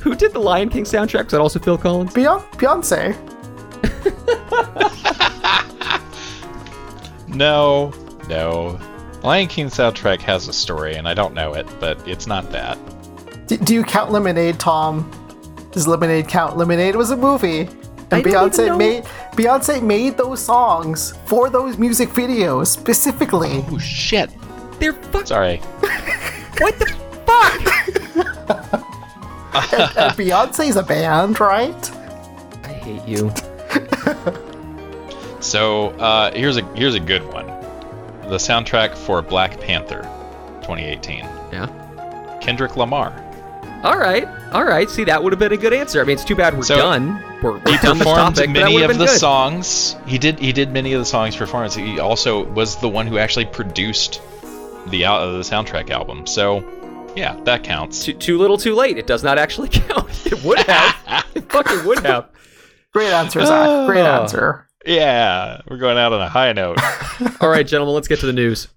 Who did the Lion King soundtrack? Was that also Phil Collins? Beyonce. Beyonce. No, no. Lion King soundtrack has a story, and I don't know it, but it's not that. D- do you count Lemonade, Tom? Does Lemonade count? Lemonade was a movie, and don't Beyonce know- made Beyonce made those songs for those music videos specifically. Oh shit! They're fuck. Sorry. What the fuck? and Beyonce's a band, right? I hate you. So uh, here's a here's a good one. The soundtrack for Black Panther, 2018. Yeah. Kendrick Lamar. All right. All right. See, that would have been a good answer. I mean, it's too bad we're So, done. We're, He we're done this performed topic, but that many would have of the good. songs. He did he did many of the songs performance. He also was the one who actually produced the al- uh, the soundtrack album. So yeah, that counts. Too, too little, too late. It does not actually count. It would have. it fucking would have. Great answer, Zach. Great Oh. answer. Yeah, we're going out on a high note. All right, gentlemen, let's get to the news.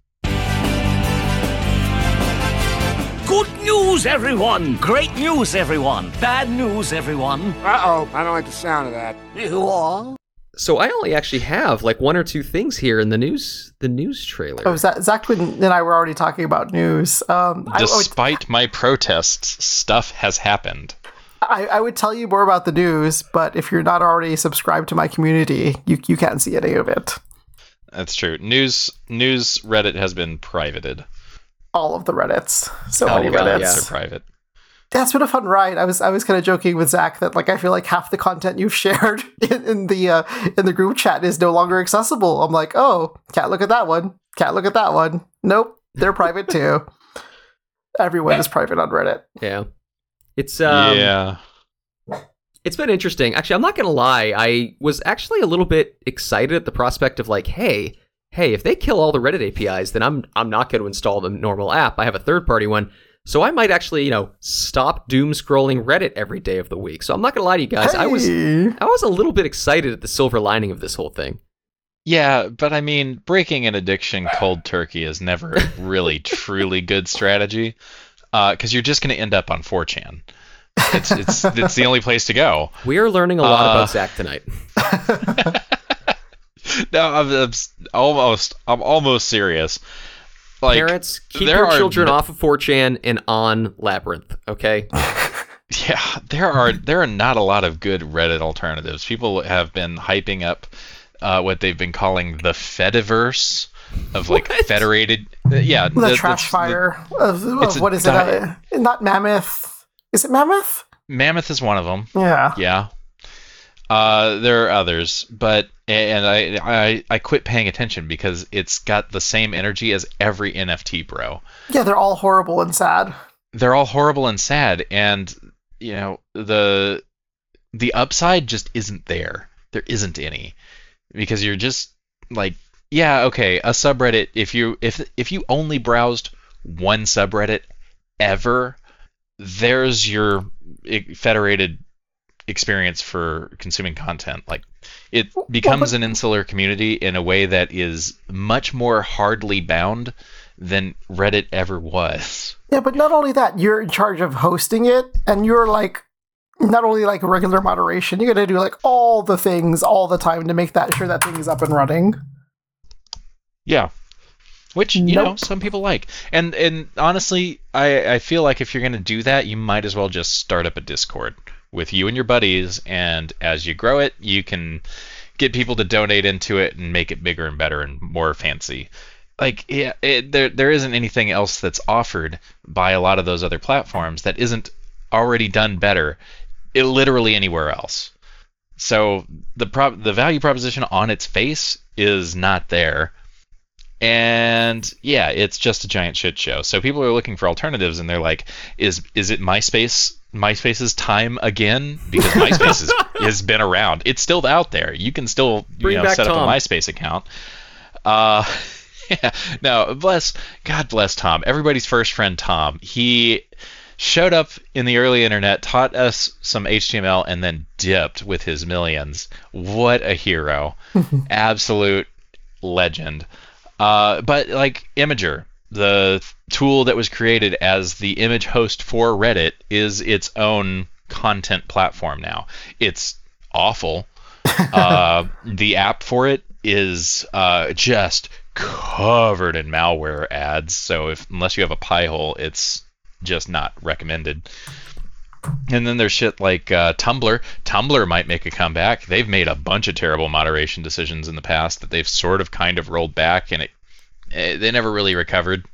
Good news, everyone! Great news, everyone! Bad news, everyone! Uh oh, I don't like the sound of that. You all? So I only actually have like one or two things here in the news. The news trailer. Oh, Zach, Zach and I were already talking about news. Um, I, I, would, Despite my protests, stuff has happened. I, I would tell you more about the news, but if you're not already subscribed to my community, you you can't see any of it. That's true. News news Reddit has been privated. All of the Reddits, so Oh, many well, Reddits. They're private. That's been a fun ride. I was I was kind of joking with Zach that like I feel like half the content you've shared in, in the uh, in the group chat is no longer accessible. I'm like, oh, can't look at that one. Can't look at that one. Nope, they're private too. Everyone is private on Reddit. Yeah. It's um, yeah. It's been interesting. Actually, I'm not gonna lie. I was actually a little bit excited at the prospect of like, hey, hey, if they kill all the Reddit APIs, then I'm I'm not going to install the normal app. I have a third party one, so I might actually, you know, stop doom scrolling Reddit every day of the week. So I'm not gonna lie to you guys. I was I was a little bit excited at the silver lining of this whole thing. Yeah, but I mean, breaking an addiction cold turkey is never really truly good strategy, because you're just going to end up on 4chan. It's it's it's the only place to go. We are learning a lot Uh, about Zach tonight. no, I'm, I'm almost I'm almost serious. Like Parents, keep your children no- off of 4chan and on Labyrinth, okay? Yeah, there are there are not a lot of good Reddit alternatives. People have been hyping up uh, what they've been calling the Fediverse of like What? federated. uh, yeah, The, that- trash that's- fire of, of what is di- it? Uh, not Mammoth. Is it Mammoth? Mammoth is one of them. Yeah. Yeah. Uh, there are others, but and I, I I quit paying attention because it's got the same energy as every NFT bro. Yeah, they're all horrible and sad. They're all horrible and sad, and you know the the upside just isn't there. There isn't any because you're just like yeah okay a subreddit if you if if you only browsed one subreddit ever there's your federated experience for consuming content like it becomes an insular community in a way that is much more hardly bound than reddit ever was Yeah, but not only that, you're in charge of hosting it, and you're like not only like regular moderation, you got to do like all the things all the time to make that sure that thing is up and running. Yeah. Which you know some people like, and and honestly, I I feel like if you're gonna do that, you might as well just start up a Discord with you and your buddies, and as you grow it, you can get people to donate into it and make it bigger and better and more fancy. Like yeah, it, there there isn't anything else that's offered by a lot of those other platforms that isn't already done better, it, literally anywhere else. So the prop the value proposition on its face is not there. And yeah, it's just a giant shit show. So people are looking for alternatives and they're like, is is it MySpace MySpace's time again? Because MySpace has, has been around. It's still out there. You can still you know set up a MySpace account. Uh yeah, no, bless God bless Tom. Everybody's first friend Tom. He showed up in the early internet, taught us some HTML, and then dipped with his millions. What a hero. Absolute legend. Uh, but like Imgur, the tool that was created as the image host for Reddit, is its own content platform now. It's awful. uh, the app for it is uh, just covered in malware ads. So if unless you have a Pi-hole, it's just not recommended. And then there's shit like uh, Tumblr. Tumblr might make a comeback. They've made a bunch of terrible moderation decisions in the past that they've sort of kind of rolled back, and it eh, they never really recovered.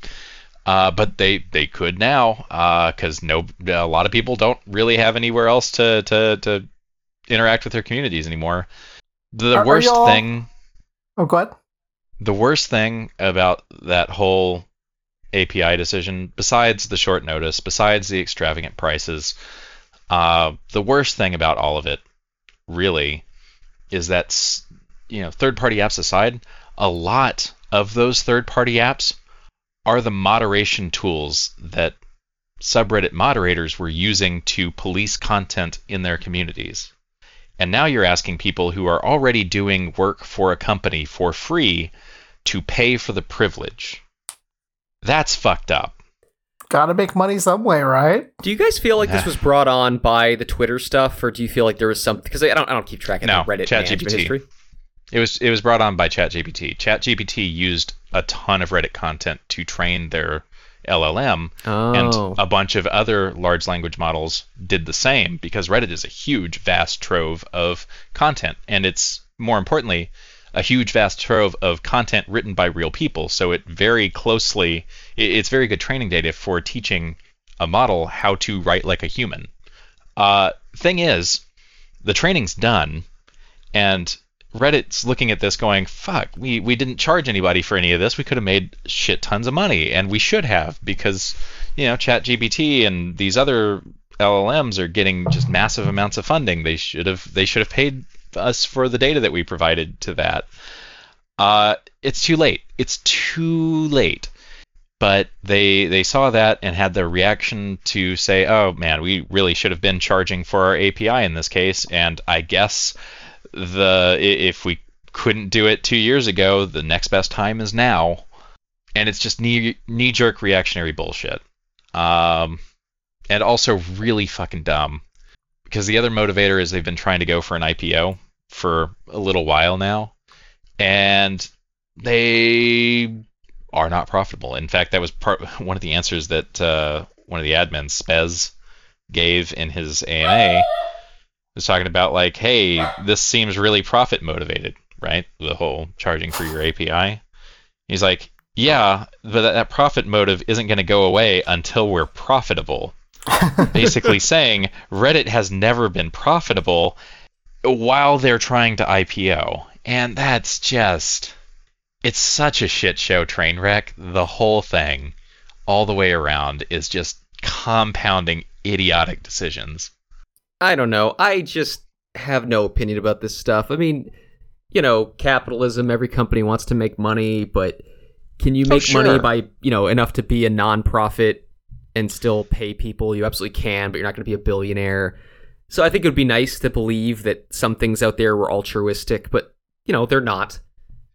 Uh, but they they could now because no a lot of people don't really have anywhere else to to to interact with their communities anymore. The Are- are worst y'all- thing Oh, go ahead. the worst thing about that whole API decision, besides the short notice, besides the extravagant prices, uh, the worst thing about all of it, really, is that you know, third-party apps aside, a lot of those third-party apps are the moderation tools that subreddit moderators were using to police content in their communities. And now you're asking people who are already doing work for a company for free to pay for the privilege. That's fucked up. Gotta make money some way, right? Do you guys feel like this was brought on by the Twitter stuff, or do you feel like there was some? Because I don't, I don't keep track of No, the Reddit management ChatGPT. history. It was it was brought on by ChatGPT. ChatGPT used a ton of Reddit content to train their LLM, Oh. and a bunch of other large language models did the same because Reddit is a huge, vast trove of content, and it's more importantly a huge, vast trove of content written by real people. So it very closely, it- it's very good training data for teaching a model how to write like a human. Uh, thing is, the training's done, and Reddit's looking at this going, fuck, we, we didn't charge anybody for any of this. We could have made shit tons of money, and we should have because, you know, ChatGPT and these other LLMs are getting just massive amounts of funding. They should have they should have paid us for the data that we provided to that. Uh, it's too late. It's too late. But they they saw that and had the reaction to say, oh man, we really should have been charging for our API in this case, and I guess the if we couldn't do it two years ago, the next best time is now, and it's just knee knee jerk reactionary bullshit, um, and also really fucking dumb, because the other motivator is they've been trying to go for an IPO for a little while now, and they are not profitable. In fact, that was part one of the answers that uh, one of the admins, Spez, gave in his AMA. Was talking about like, hey, this seems really profit motivated, right? The whole charging for your API. He's like, yeah, but that, that profit motive isn't going to go away until we're profitable. Basically saying Reddit has never been profitable while they're trying to IPO. And that's just it's such a shit show train wreck. The whole thing, all the way around, is just compounding idiotic decisions. I don't know. I just have no opinion about this stuff. I mean, you know, capitalism, every company wants to make money, but can you Oh, make money by, you know, enough to be a nonprofit and still pay people? You absolutely can, but you're not going to be a billionaire. So I think it would be nice to believe that some things out there were altruistic, but, you know, they're not.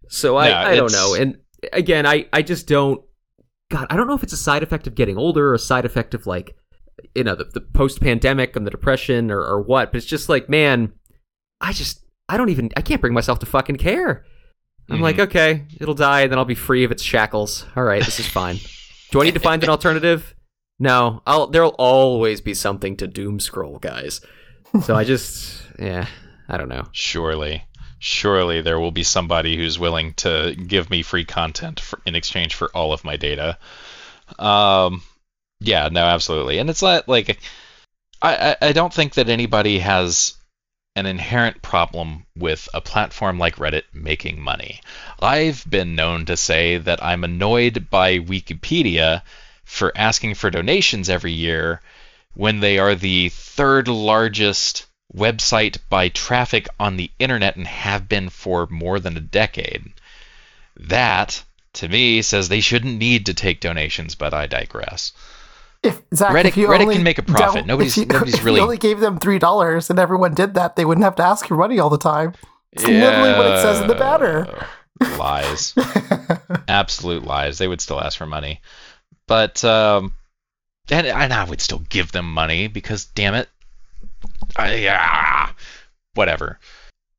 So I, No, I don't know. And again, I, I just don't. God, I don't know if it's a side effect of getting older or a side effect of like, you know, the, the post pandemic and the depression or, or what, but it's just like, man, I just, I don't even, I can't bring myself to fucking care. I'm Mhm. like, okay, it'll die and then I'll be free of its shackles. All right, this is fine. Do I need to find an alternative? No, I'll, there'll always be something to doom scroll, guys. So I just, yeah, I don't know. Surely, surely there will be somebody who's willing to give me free content for, in exchange for all of my data. Um, yeah, no, absolutely, and it's not like I, I I don't think that anybody has an inherent problem with a platform like Reddit making money. I've been known to say that I'm annoyed by Wikipedia for asking for donations every year when they are the third largest website by traffic on the internet and have been for more than a decade. That, to me, says they shouldn't need to take donations, but I digress. If Zach, Reddit- if Reddit can make a profit. Nobody's- if you, nobody's if really- you only gave them three dollars and everyone did that, they wouldn't have to ask for money all the time. It's literally what it says in the banner. Lies. Absolute lies. They would still ask for money. But, um, and, and I would still give them money because, damn it. I, yeah, whatever.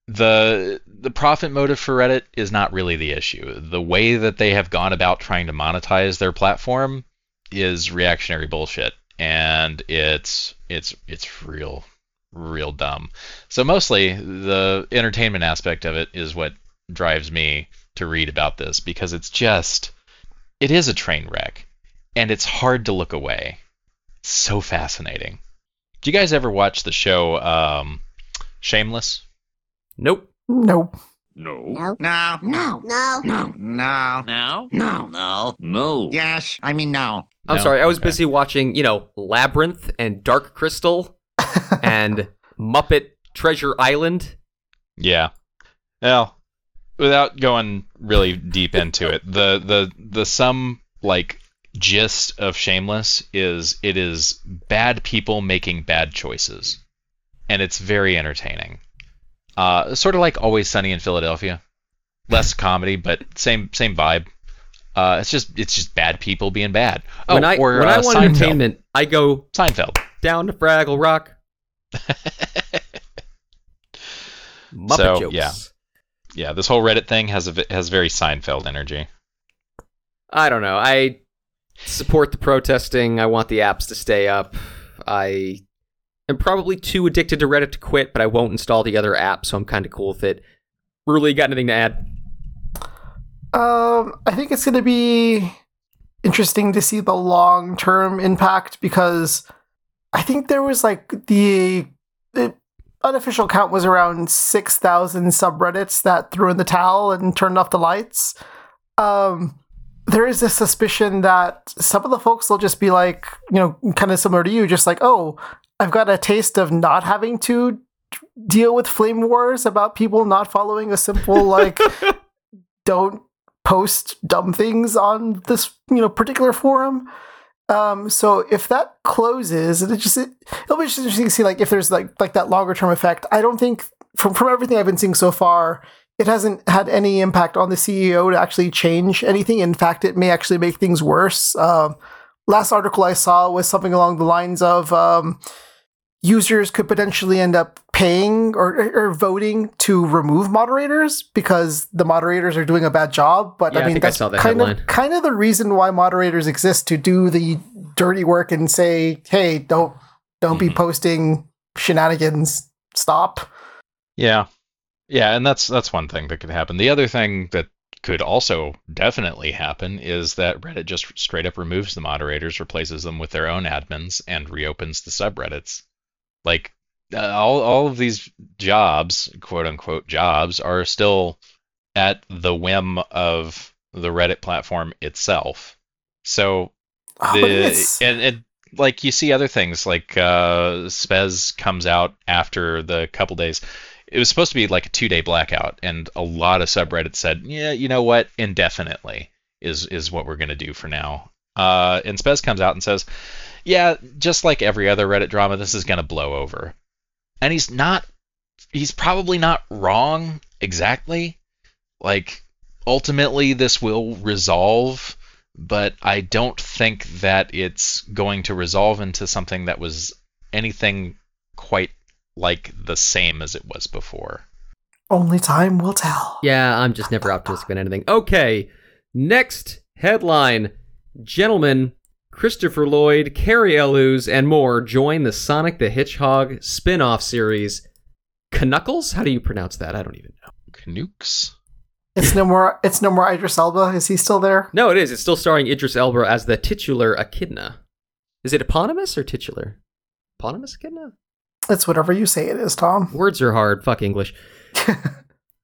The the profit motive for Reddit is not really the issue. The way that they have gone about trying to monetize their platform is reactionary bullshit, and it's it's it's real real dumb. So mostly the entertainment aspect of it is what drives me to read about this because it's just it is a train wreck and it's hard to look away. So fascinating. Do you guys ever watch the show um, Shameless? Nope. nope. No. No. No. No. No. No. No. No? No. No. No. Yes. I mean, no. I'm No? sorry, I was Okay. busy watching, you know, Labyrinth and Dark Crystal and Muppet Treasure Island. Yeah. Well, without going really deep into it, the the the some like gist of Shameless is it is bad people making bad choices, and it's very entertaining. Uh, sort of like Always Sunny in Philadelphia, less comedy, but same same vibe. Uh, it's just it's just bad people being bad. Oh, when I or when uh, I want Seinfeld. entertainment, I go Seinfeld. down to Fraggle Rock. Muppet So, jokes. yeah. Yeah, this whole Reddit thing has a has very Seinfeld energy. I don't know. I support the protesting. I want the apps to stay up. I am probably too addicted to Reddit to quit, but I won't install the other app, so I'm kind of cool with it. Really, got anything to add? Um, I think it's going to be interesting to see the long term impact because I think there was like the, the unofficial count was around 6,000 subreddits that threw in the towel and turned off the lights. Um, there is a suspicion that some of the folks will just be like, you know, kind of similar to you, just like, oh, I've got a taste of not having to deal with flame wars about people not following a simple, like, don't post dumb things on this you know particular forum. Um so if that closes it just it, it'll be just interesting to see like if there's like like that longer term effect. I don't think from from everything i've been seeing so far it hasn't had any impact on the ceo to actually change anything in fact it may actually make things worse um last article i saw was something along the lines of um users could potentially end up paying or, or voting to remove moderators because the moderators are doing a bad job. But Yeah, I I mean, I that's saw that kind headline. of kind of the reason why moderators exist to do the dirty work and say, "Hey, don't don't be Mhm. posting shenanigans. Stop." Yeah. Yeah, and that's that's one thing that could happen. The other thing that could also definitely happen is that Reddit just straight up removes the moderators, replaces them with their own admins, and reopens the subreddits. Like uh, all all of these jobs, quote unquote jobs, are still at the whim of the Reddit platform itself. So Oh, the it's- and, and like you see other things like uh Spez comes out after the couple days. It was supposed to be like a two day blackout, and a lot of subreddits said, "Yeah, you know what? Indefinitely is is what we're gonna do for now." Uh, and Spez comes out and says, "Yeah, just like every other Reddit drama, this is gonna blow over." And he's not. He's probably not wrong exactly. Like ultimately, this will resolve but I don't think that it's going to resolve into something that was anything quite like the same as it was before. only time will tell. Yeah, I'm just never optimistic about anything. Okay, next headline. Gentlemen, Christopher Lloyd, Cary Elwes, and more join the Sonic the Hedgehog spin off series. Knuckles? How do you pronounce that? I don't even know. Canooks? It's no more. It's no more Idris Elba. Is he still there? No, it is. It's still starring Idris Elba as the titular Echidna. Is it eponymous or titular? Eponymous Echidna? It's whatever you say it is, Tom. Words are hard. Fuck English.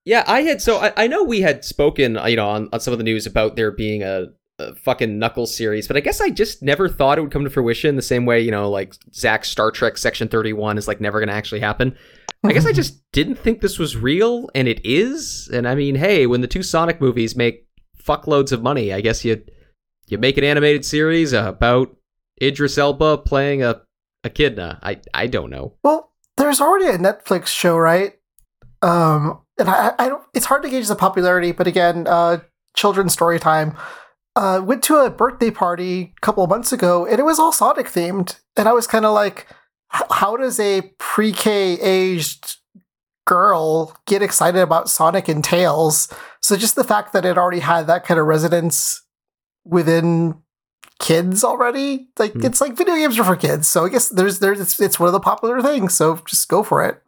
Yeah, I had so I, I know we had spoken, you know, on, on some of the news about there being a, a fucking Knuckles series, but I guess I just never thought it would come to fruition the same way, you know, like Zach's Star Trek Section Thirty One is like never going to actually happen. I guess I just didn't think this was real, and it is. And I mean, hey, when the two Sonic movies make fuckloads of money, I guess you you make an animated series about Idris Elba playing a Echidna. I I don't know. Well, there's already a Netflix show, right? Um, and I, I don't. It's hard to gauge the popularity, but again, uh, children's story time. Uh, went to a birthday party a couple of months ago, and it was all Sonic themed, and I was kind of like, how does a pre-K aged girl get excited about Sonic and Tails? So just the fact that it already had that kind of resonance within kids already, like Hmm. it's like video games are for kids. So I guess there's there's it's, it's one of the popular things. So just go for it.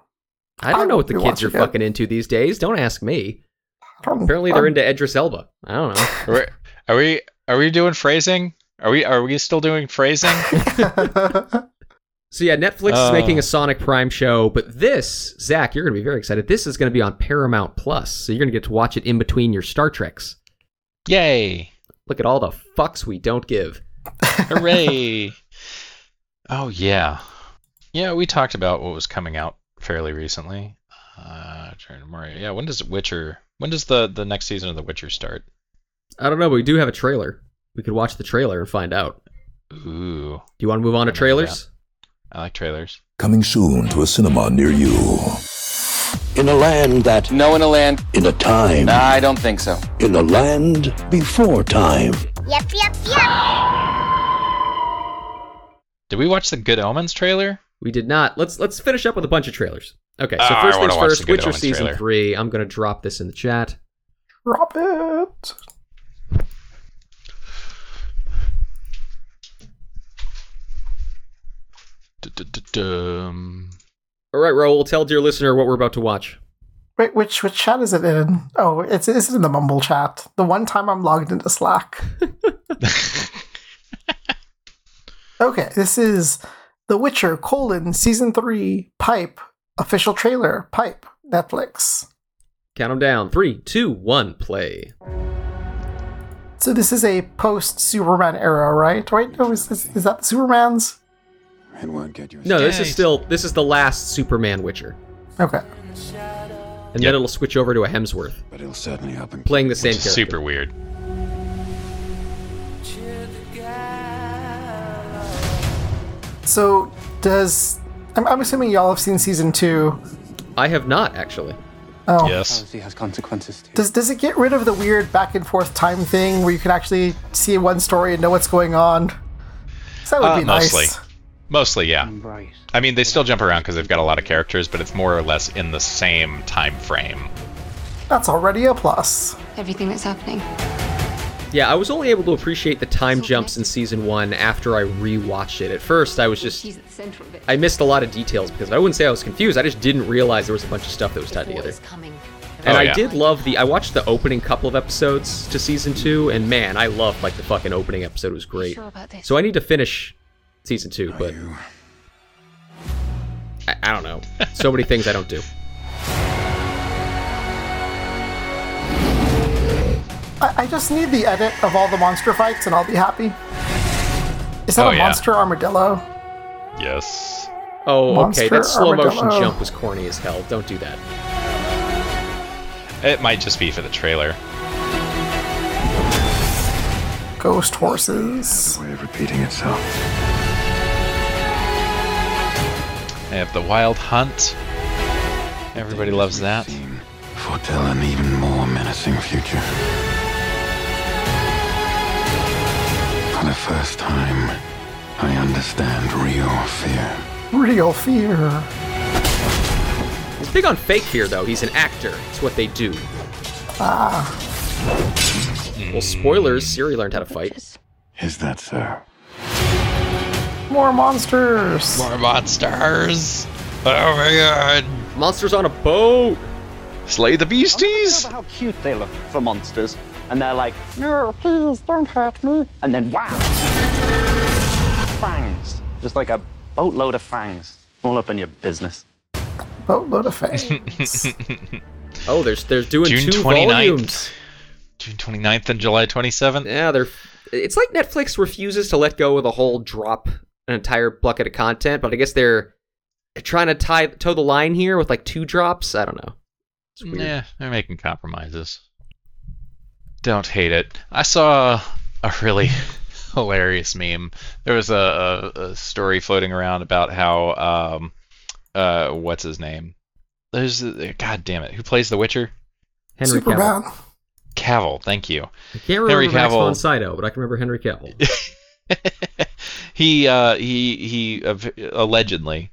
I don't I know what the kids are watching it. fucking into these days. Don't ask me. I don't- Apparently they're um, into Idris Elba. I don't know. Are we, are we are we doing phrasing? Are we are we still doing phrasing? So yeah, Netflix is Oh. making a Sonic Prime show, but this, Zach, you're gonna be very excited. This is gonna be on Paramount Plus, so you're gonna get to watch it in between your Star Treks. Yay! Look at all the fucks we don't give. Hooray! oh yeah, yeah. We talked about what was coming out fairly recently. Uh, trying to remember. Yeah, when does Witcher? When does the the next season of The Witcher start? I don't know, but we do have a trailer. We could watch the trailer and find out. Ooh, Do you want to move on to I know trailers? I like trailers. Coming soon to a cinema near you. In a land that. No, in a land. In a time. I don't think so. In a land before time. Yep, yep, yep. Did we watch the Good Omens trailer? We did not. Let's let's finish up with a bunch of trailers. Okay, so Ah, first things first, Witcher Omens season trailer. three. I'm gonna drop this in the chat. Drop it. Dum. All right, Raul, tell dear listener what we're about to watch. Wait, which which chat is it in? Oh, it's it's in the Mumble chat. The one time I'm logged into Slack. Okay, this is The Witcher colon season three pipe official trailer pipe Netflix. Count them down. Three, two, one, play. So this is a post Superman era, right? Right? No, is, is, is that the Superman's? It won't get you. No, this is still this is the last Superman Witcher, Okay. and then it'll switch over to a Hemsworth But he'll certainly help him. playing the same Which is character. super weird. So does I'm, I'm assuming y'all have seen season two. I have not actually. Oh, Yes. Policy has consequences too. Does does it get rid of the weird back and forth time thing where you can actually see one story and know what's going on? 'Cause that would Uh, be nice. Mostly, yeah. Right. I mean, they still jump around because they've got a lot of characters, but it's more or less in the same time frame. That's already a plus. Everything that's happening. Yeah, I was only able to appreciate the time jumps in season one after I rewatched it. At first, I was just. She's at the center of it. I missed a lot of details because I wouldn't say I was confused. I just didn't realize there was a bunch of stuff that was tied together. And Oh, I yeah. did love the. I watched the opening couple of episodes to season two, and man, I loved like the fucking opening episode It was great. Sure? So I need to finish season two, but I, I don't know. So many things I don't do. I, I just need the edit of all the monster fights and I'll be happy. Is that Oh, a yeah. monster armadillo? Yes. Oh, Monster okay. That slow motion armadillo. jump was corny as hell. Don't do that. It might just be for the trailer. Ghost horses. Way of repeating itself. They have the Wild Hunt. Everybody loves that. Foretell an even more menacing future. For the first time, I understand real fear. Real fear. He's big on fake fear, though. He's an actor. It's what they do. Ah. Well, spoilers. Ciri learned how to fight. Is that so? More monsters. More monsters. Oh my god. Monsters on a boat. Slay the beasties. Remember how cute they look for monsters, and they're like, "No, please don't hurt me," and then wow, fangs, just like a boatload of fangs, all up in your business. Boatload of fangs. Oh, there's there's doing June two 29th. volumes. June 29th and July 27th. Yeah, they're. It's like Netflix refuses to let go of the whole drop an entire bucket of content, but I guess they're trying to tie toe the line here with like two drops. I don't know. It's weird. Yeah, they're making compromises. Don't hate it. I saw a really hilarious meme. There was a, a, a story floating around about how um uh what's his name? There's a, God damn it, who plays The Witcher? Henry Cavill. Superman. Cavill, thank you. I can't remember Henry Max Cavill. von Sydow, but I can remember Henry Cavill. he uh, he he uh, allegedly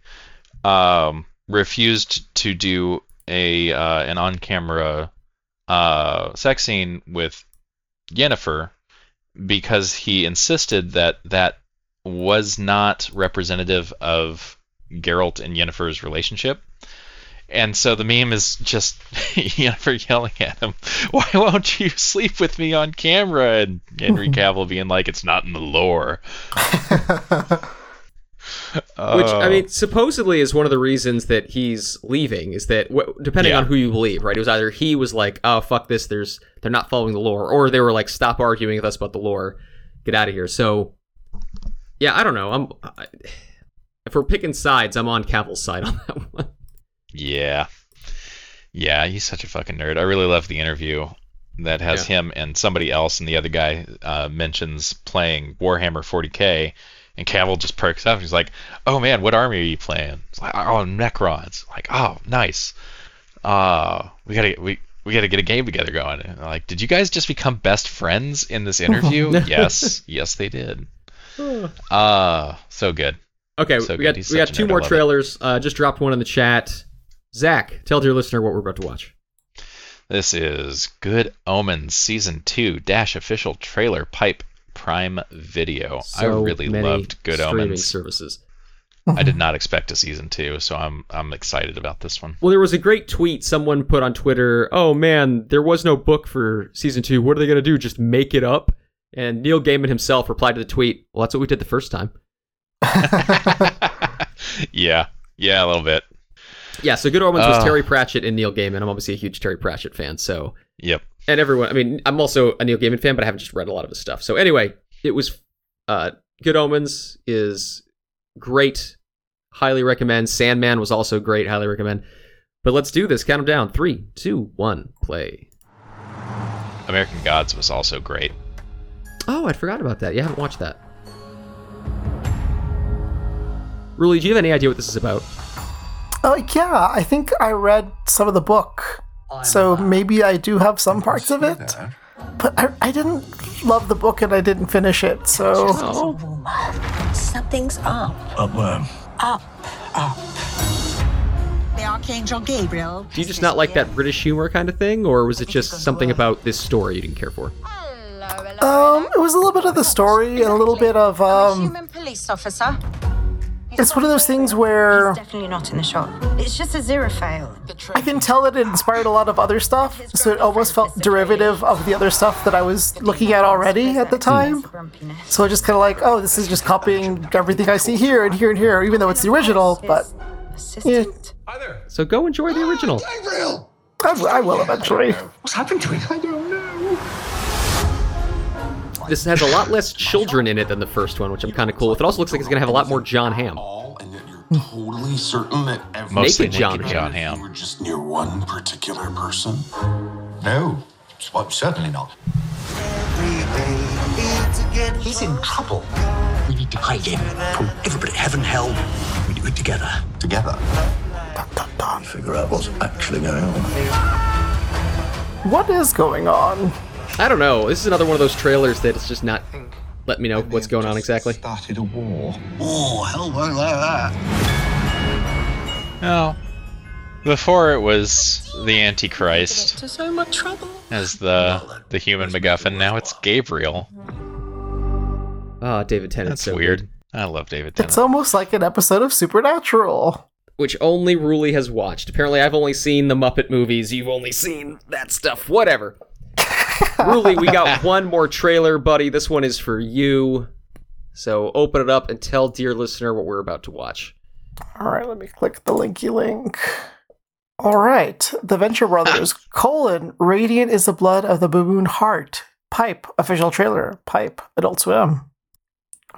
um, refused to do a uh, an on camera uh, sex scene with Yennefer because he insisted that that was not representative of Geralt and Yennefer's relationship. And so the meme is just Yennefer yelling at him, "Why won't you sleep with me on camera?" And Henry Cavill being like, "It's not in the lore." Which I mean, uh, supposedly is one of the reasons that he's leaving. Is that wh- depending Yeah. on who you believe, right? It was either he was like, "Oh fuck this," there's they're not following the lore, or they were like, "Stop arguing with us about the lore, get out of here." So, yeah, I don't know. I'm I, if we're picking sides, I'm on Cavill's side on that one. Yeah. Yeah, he's such a fucking nerd. I really love the interview that has Yeah. him and somebody else, and the other guy uh, mentions playing Warhammer 40k, and Cavill just perks up. He's like, "Oh man, what army are you playing?" It's like, "Oh, Necrons." Like, "Oh, nice. Uh, we gotta we we gotta get a game together going." And like, "Did you guys just become best friends in this interview?" yes, yes, they did. Uh, so good. Okay, So we good. got He's we got two more trailers. Uh, just dropped one in the chat. Zach, tell your listener what we're about to watch. This is Good Omens Season 2 Dash Official Trailer Pipe Prime Video. I really loved Good streaming Omens. services. I did not expect a season 2, so I'm I'm excited about this one. Well, there was a great tweet someone put on Twitter. Oh man, there was no book for season two. What are they gonna do? Just make it up? And Neil Gaiman himself replied to the tweet. Well, that's what we did the first time. yeah. Yeah, a little bit. Yeah. So Good Omens was Uh. Terry Pratchett and Neil Gaiman. I'm obviously a huge Terry Pratchett fan. So Yep. and everyone. I mean, I'm also a Neil Gaiman fan, but I haven't just read a lot of his stuff. So anyway, it was uh, Good Omens is great. Highly recommend. Sandman was also great. Highly recommend. But let's do this. Count them down. Three, two, one, play. American Gods was also great. Oh, I'd forgot about that. You haven't watched that. Ruli, do you have any idea what this is about? Oh yeah, I think I read some of the book, so maybe I do have some parts of it. But I, I didn't love the book and I didn't finish it, so Oh. Something's up. Up where? Up. Up. The Archangel Gabriel. Do you just not like that British humor kind of thing, or was it just something about this story you didn't care for? Um, it was a little bit of the story and a little bit of um. Human police officer. It's one of those things where He's Definitely not in the shot. It's just a zero fail. I can tell that it inspired a lot of other stuff, so it almost felt derivative of the other stuff that I was looking at already at the time. So I just kind of like, oh, this is just copying everything I see here and here and here, even though it's the original. But yeah, So go enjoy the original. I will eventually. What's happened to it? I don't know. This has a lot less children in it than the first one, which I'm kind of cool with. It also looks like it's going to have a lot more Jon Hamm. Totally certain that every Mostly Naked Jon naked Jon Hamm. you were just near one particular person. No, well, certainly not. He's in trouble. We need to hide him from everybody. Heaven, hell. We do it together. Together. Figure out what's actually going on. What is going on? I don't know. This is another one of those trailers that it's just not let me know what's going on exactly. Started a war. Oh, hell, won't like that. No. Before it was the Antichrist To so much trouble. as the the human MacGuffin. Now it's Gabriel. Ah, David Tennant. That's so weird. good. I love David Tennant. It's almost like an episode of Supernatural. Which only Ruli has watched. Apparently, I've only seen the Muppet movies. You've only seen that stuff. Whatever. Ruli, we got one more trailer, buddy. This one is for you. So open it up and tell dear listener what we're about to watch. All right, let me click the linky link. All right, the Venture Brothers colon Radiant is the blood of the baboon heart. Pipe official trailer. Pipe Adult Swim.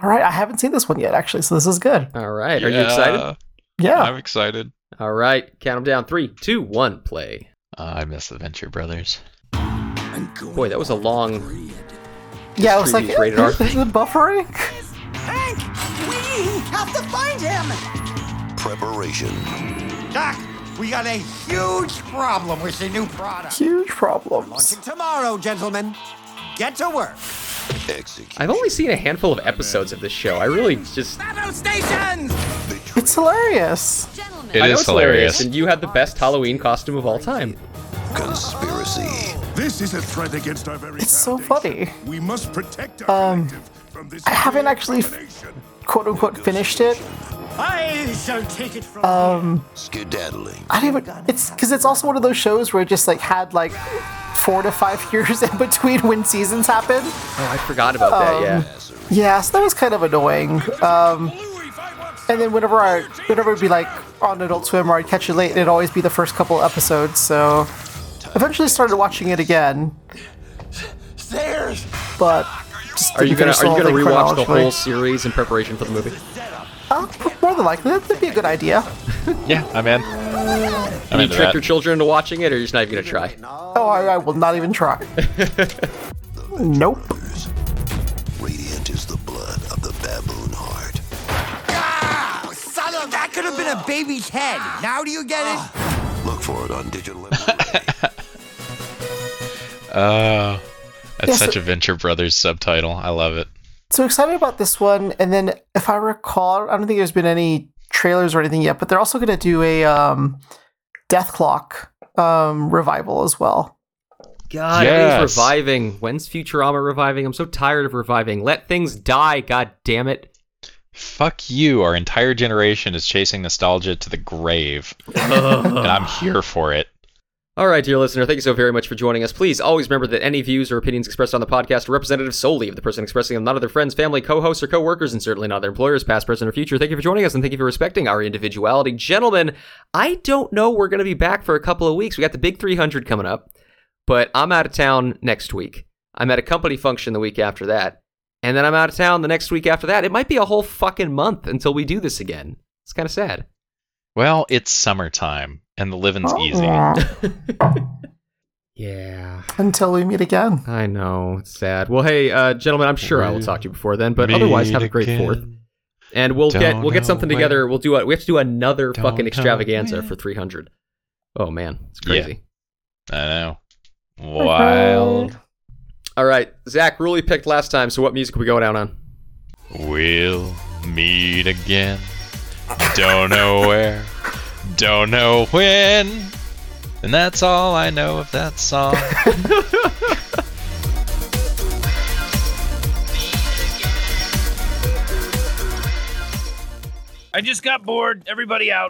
All right, I haven't seen this one yet actually, so this is good. All right, are you excited? Yeah. I'm excited. All right, count them down. Three, two, one, play. Uh, I miss the Venture Brothers. Boy, that was a long. Yeah, it was like, previews rated R. is it buffering? Hank, we have to find him. Preparation. Doc, we got a huge problem with the new product. Huge problems. Launching tomorrow, gentlemen. Get to work. Execute. I've only seen a handful of episodes of this show. I really just. Battle stations! It's hilarious. It I know is it's hilarious, hilarious. and you had the best Halloween costume of all time. Conspiracy. This is a threat against our very It's so funny. We must protect our Um, from this I haven't actually quote unquote finished it. I shall take it from Um, Skedaddling. I don't even. It's because it's also one of those shows where it just like had like four to five years in between when seasons happen. Oh, I forgot about that. Yeah. Yeah, so that was kind of annoying. Um, and then whenever I, whenever it'd be like on Adult Swim or I'd catch it late, it'd always be the first couple episodes. So eventually started watching it again, Stairs! but just Are you gonna Are you gonna rewatch the whole series in preparation for the movie? Uh, more than likely, that'd be a good idea. Yeah, I'm in. Can I'm you into trick your children into watching it, or you're just not even gonna try? Oh, I, I will not even try. nope. Radiant is the blood of the baboon heart. Ah, son of that could have been a baby's head. Now do you get it? Look for it on digital. Oh, that's Yeah, such so- a Venture Brothers subtitle. I love it. So excited about this one, and then if I recall, I don't think there's been any trailers or anything yet, but they're also going to do a um, Dethklok um, revival as well. God, Yes. everything's reviving. When's Futurama reviving? I'm so tired of reviving. Let things die. God damn it. Fuck you. Our entire generation is chasing nostalgia to the grave, and I'm here for it. All right, dear listener, thank you so very much for joining us. Please always remember that any views or opinions expressed on the podcast are representative solely of the person expressing them, not of their friends, family, co-hosts, or co-workers, and certainly not their employers, past, present, or future. Thank you for joining us, and thank you for respecting our individuality. Gentlemen, I don't know we're going to be back for a couple of weeks. We got the big 300 coming up, but I'm out of town next week. I'm at a company function the week after that, and then I'm out of town the next week after that. It might be a whole fucking month until we do this again. It's kind of sad. Well, it's summertime, and the living's easy. Yeah. Until we meet again. I know. It's sad. Well, hey, uh, gentlemen, I'm sure I will talk to you before then, but otherwise, have a great again. fourth. And we'll get Don't we'll get something when. together. We'll do a we have to do another Don't fucking extravaganza for 300. Oh man, it's Yeah. crazy. I know. Wild. All right, Zach really picked last time. So what music are we going down on? We'll meet again. Don't know where, don't know when. And that's all I know of that song. I just got bored. Everybody out.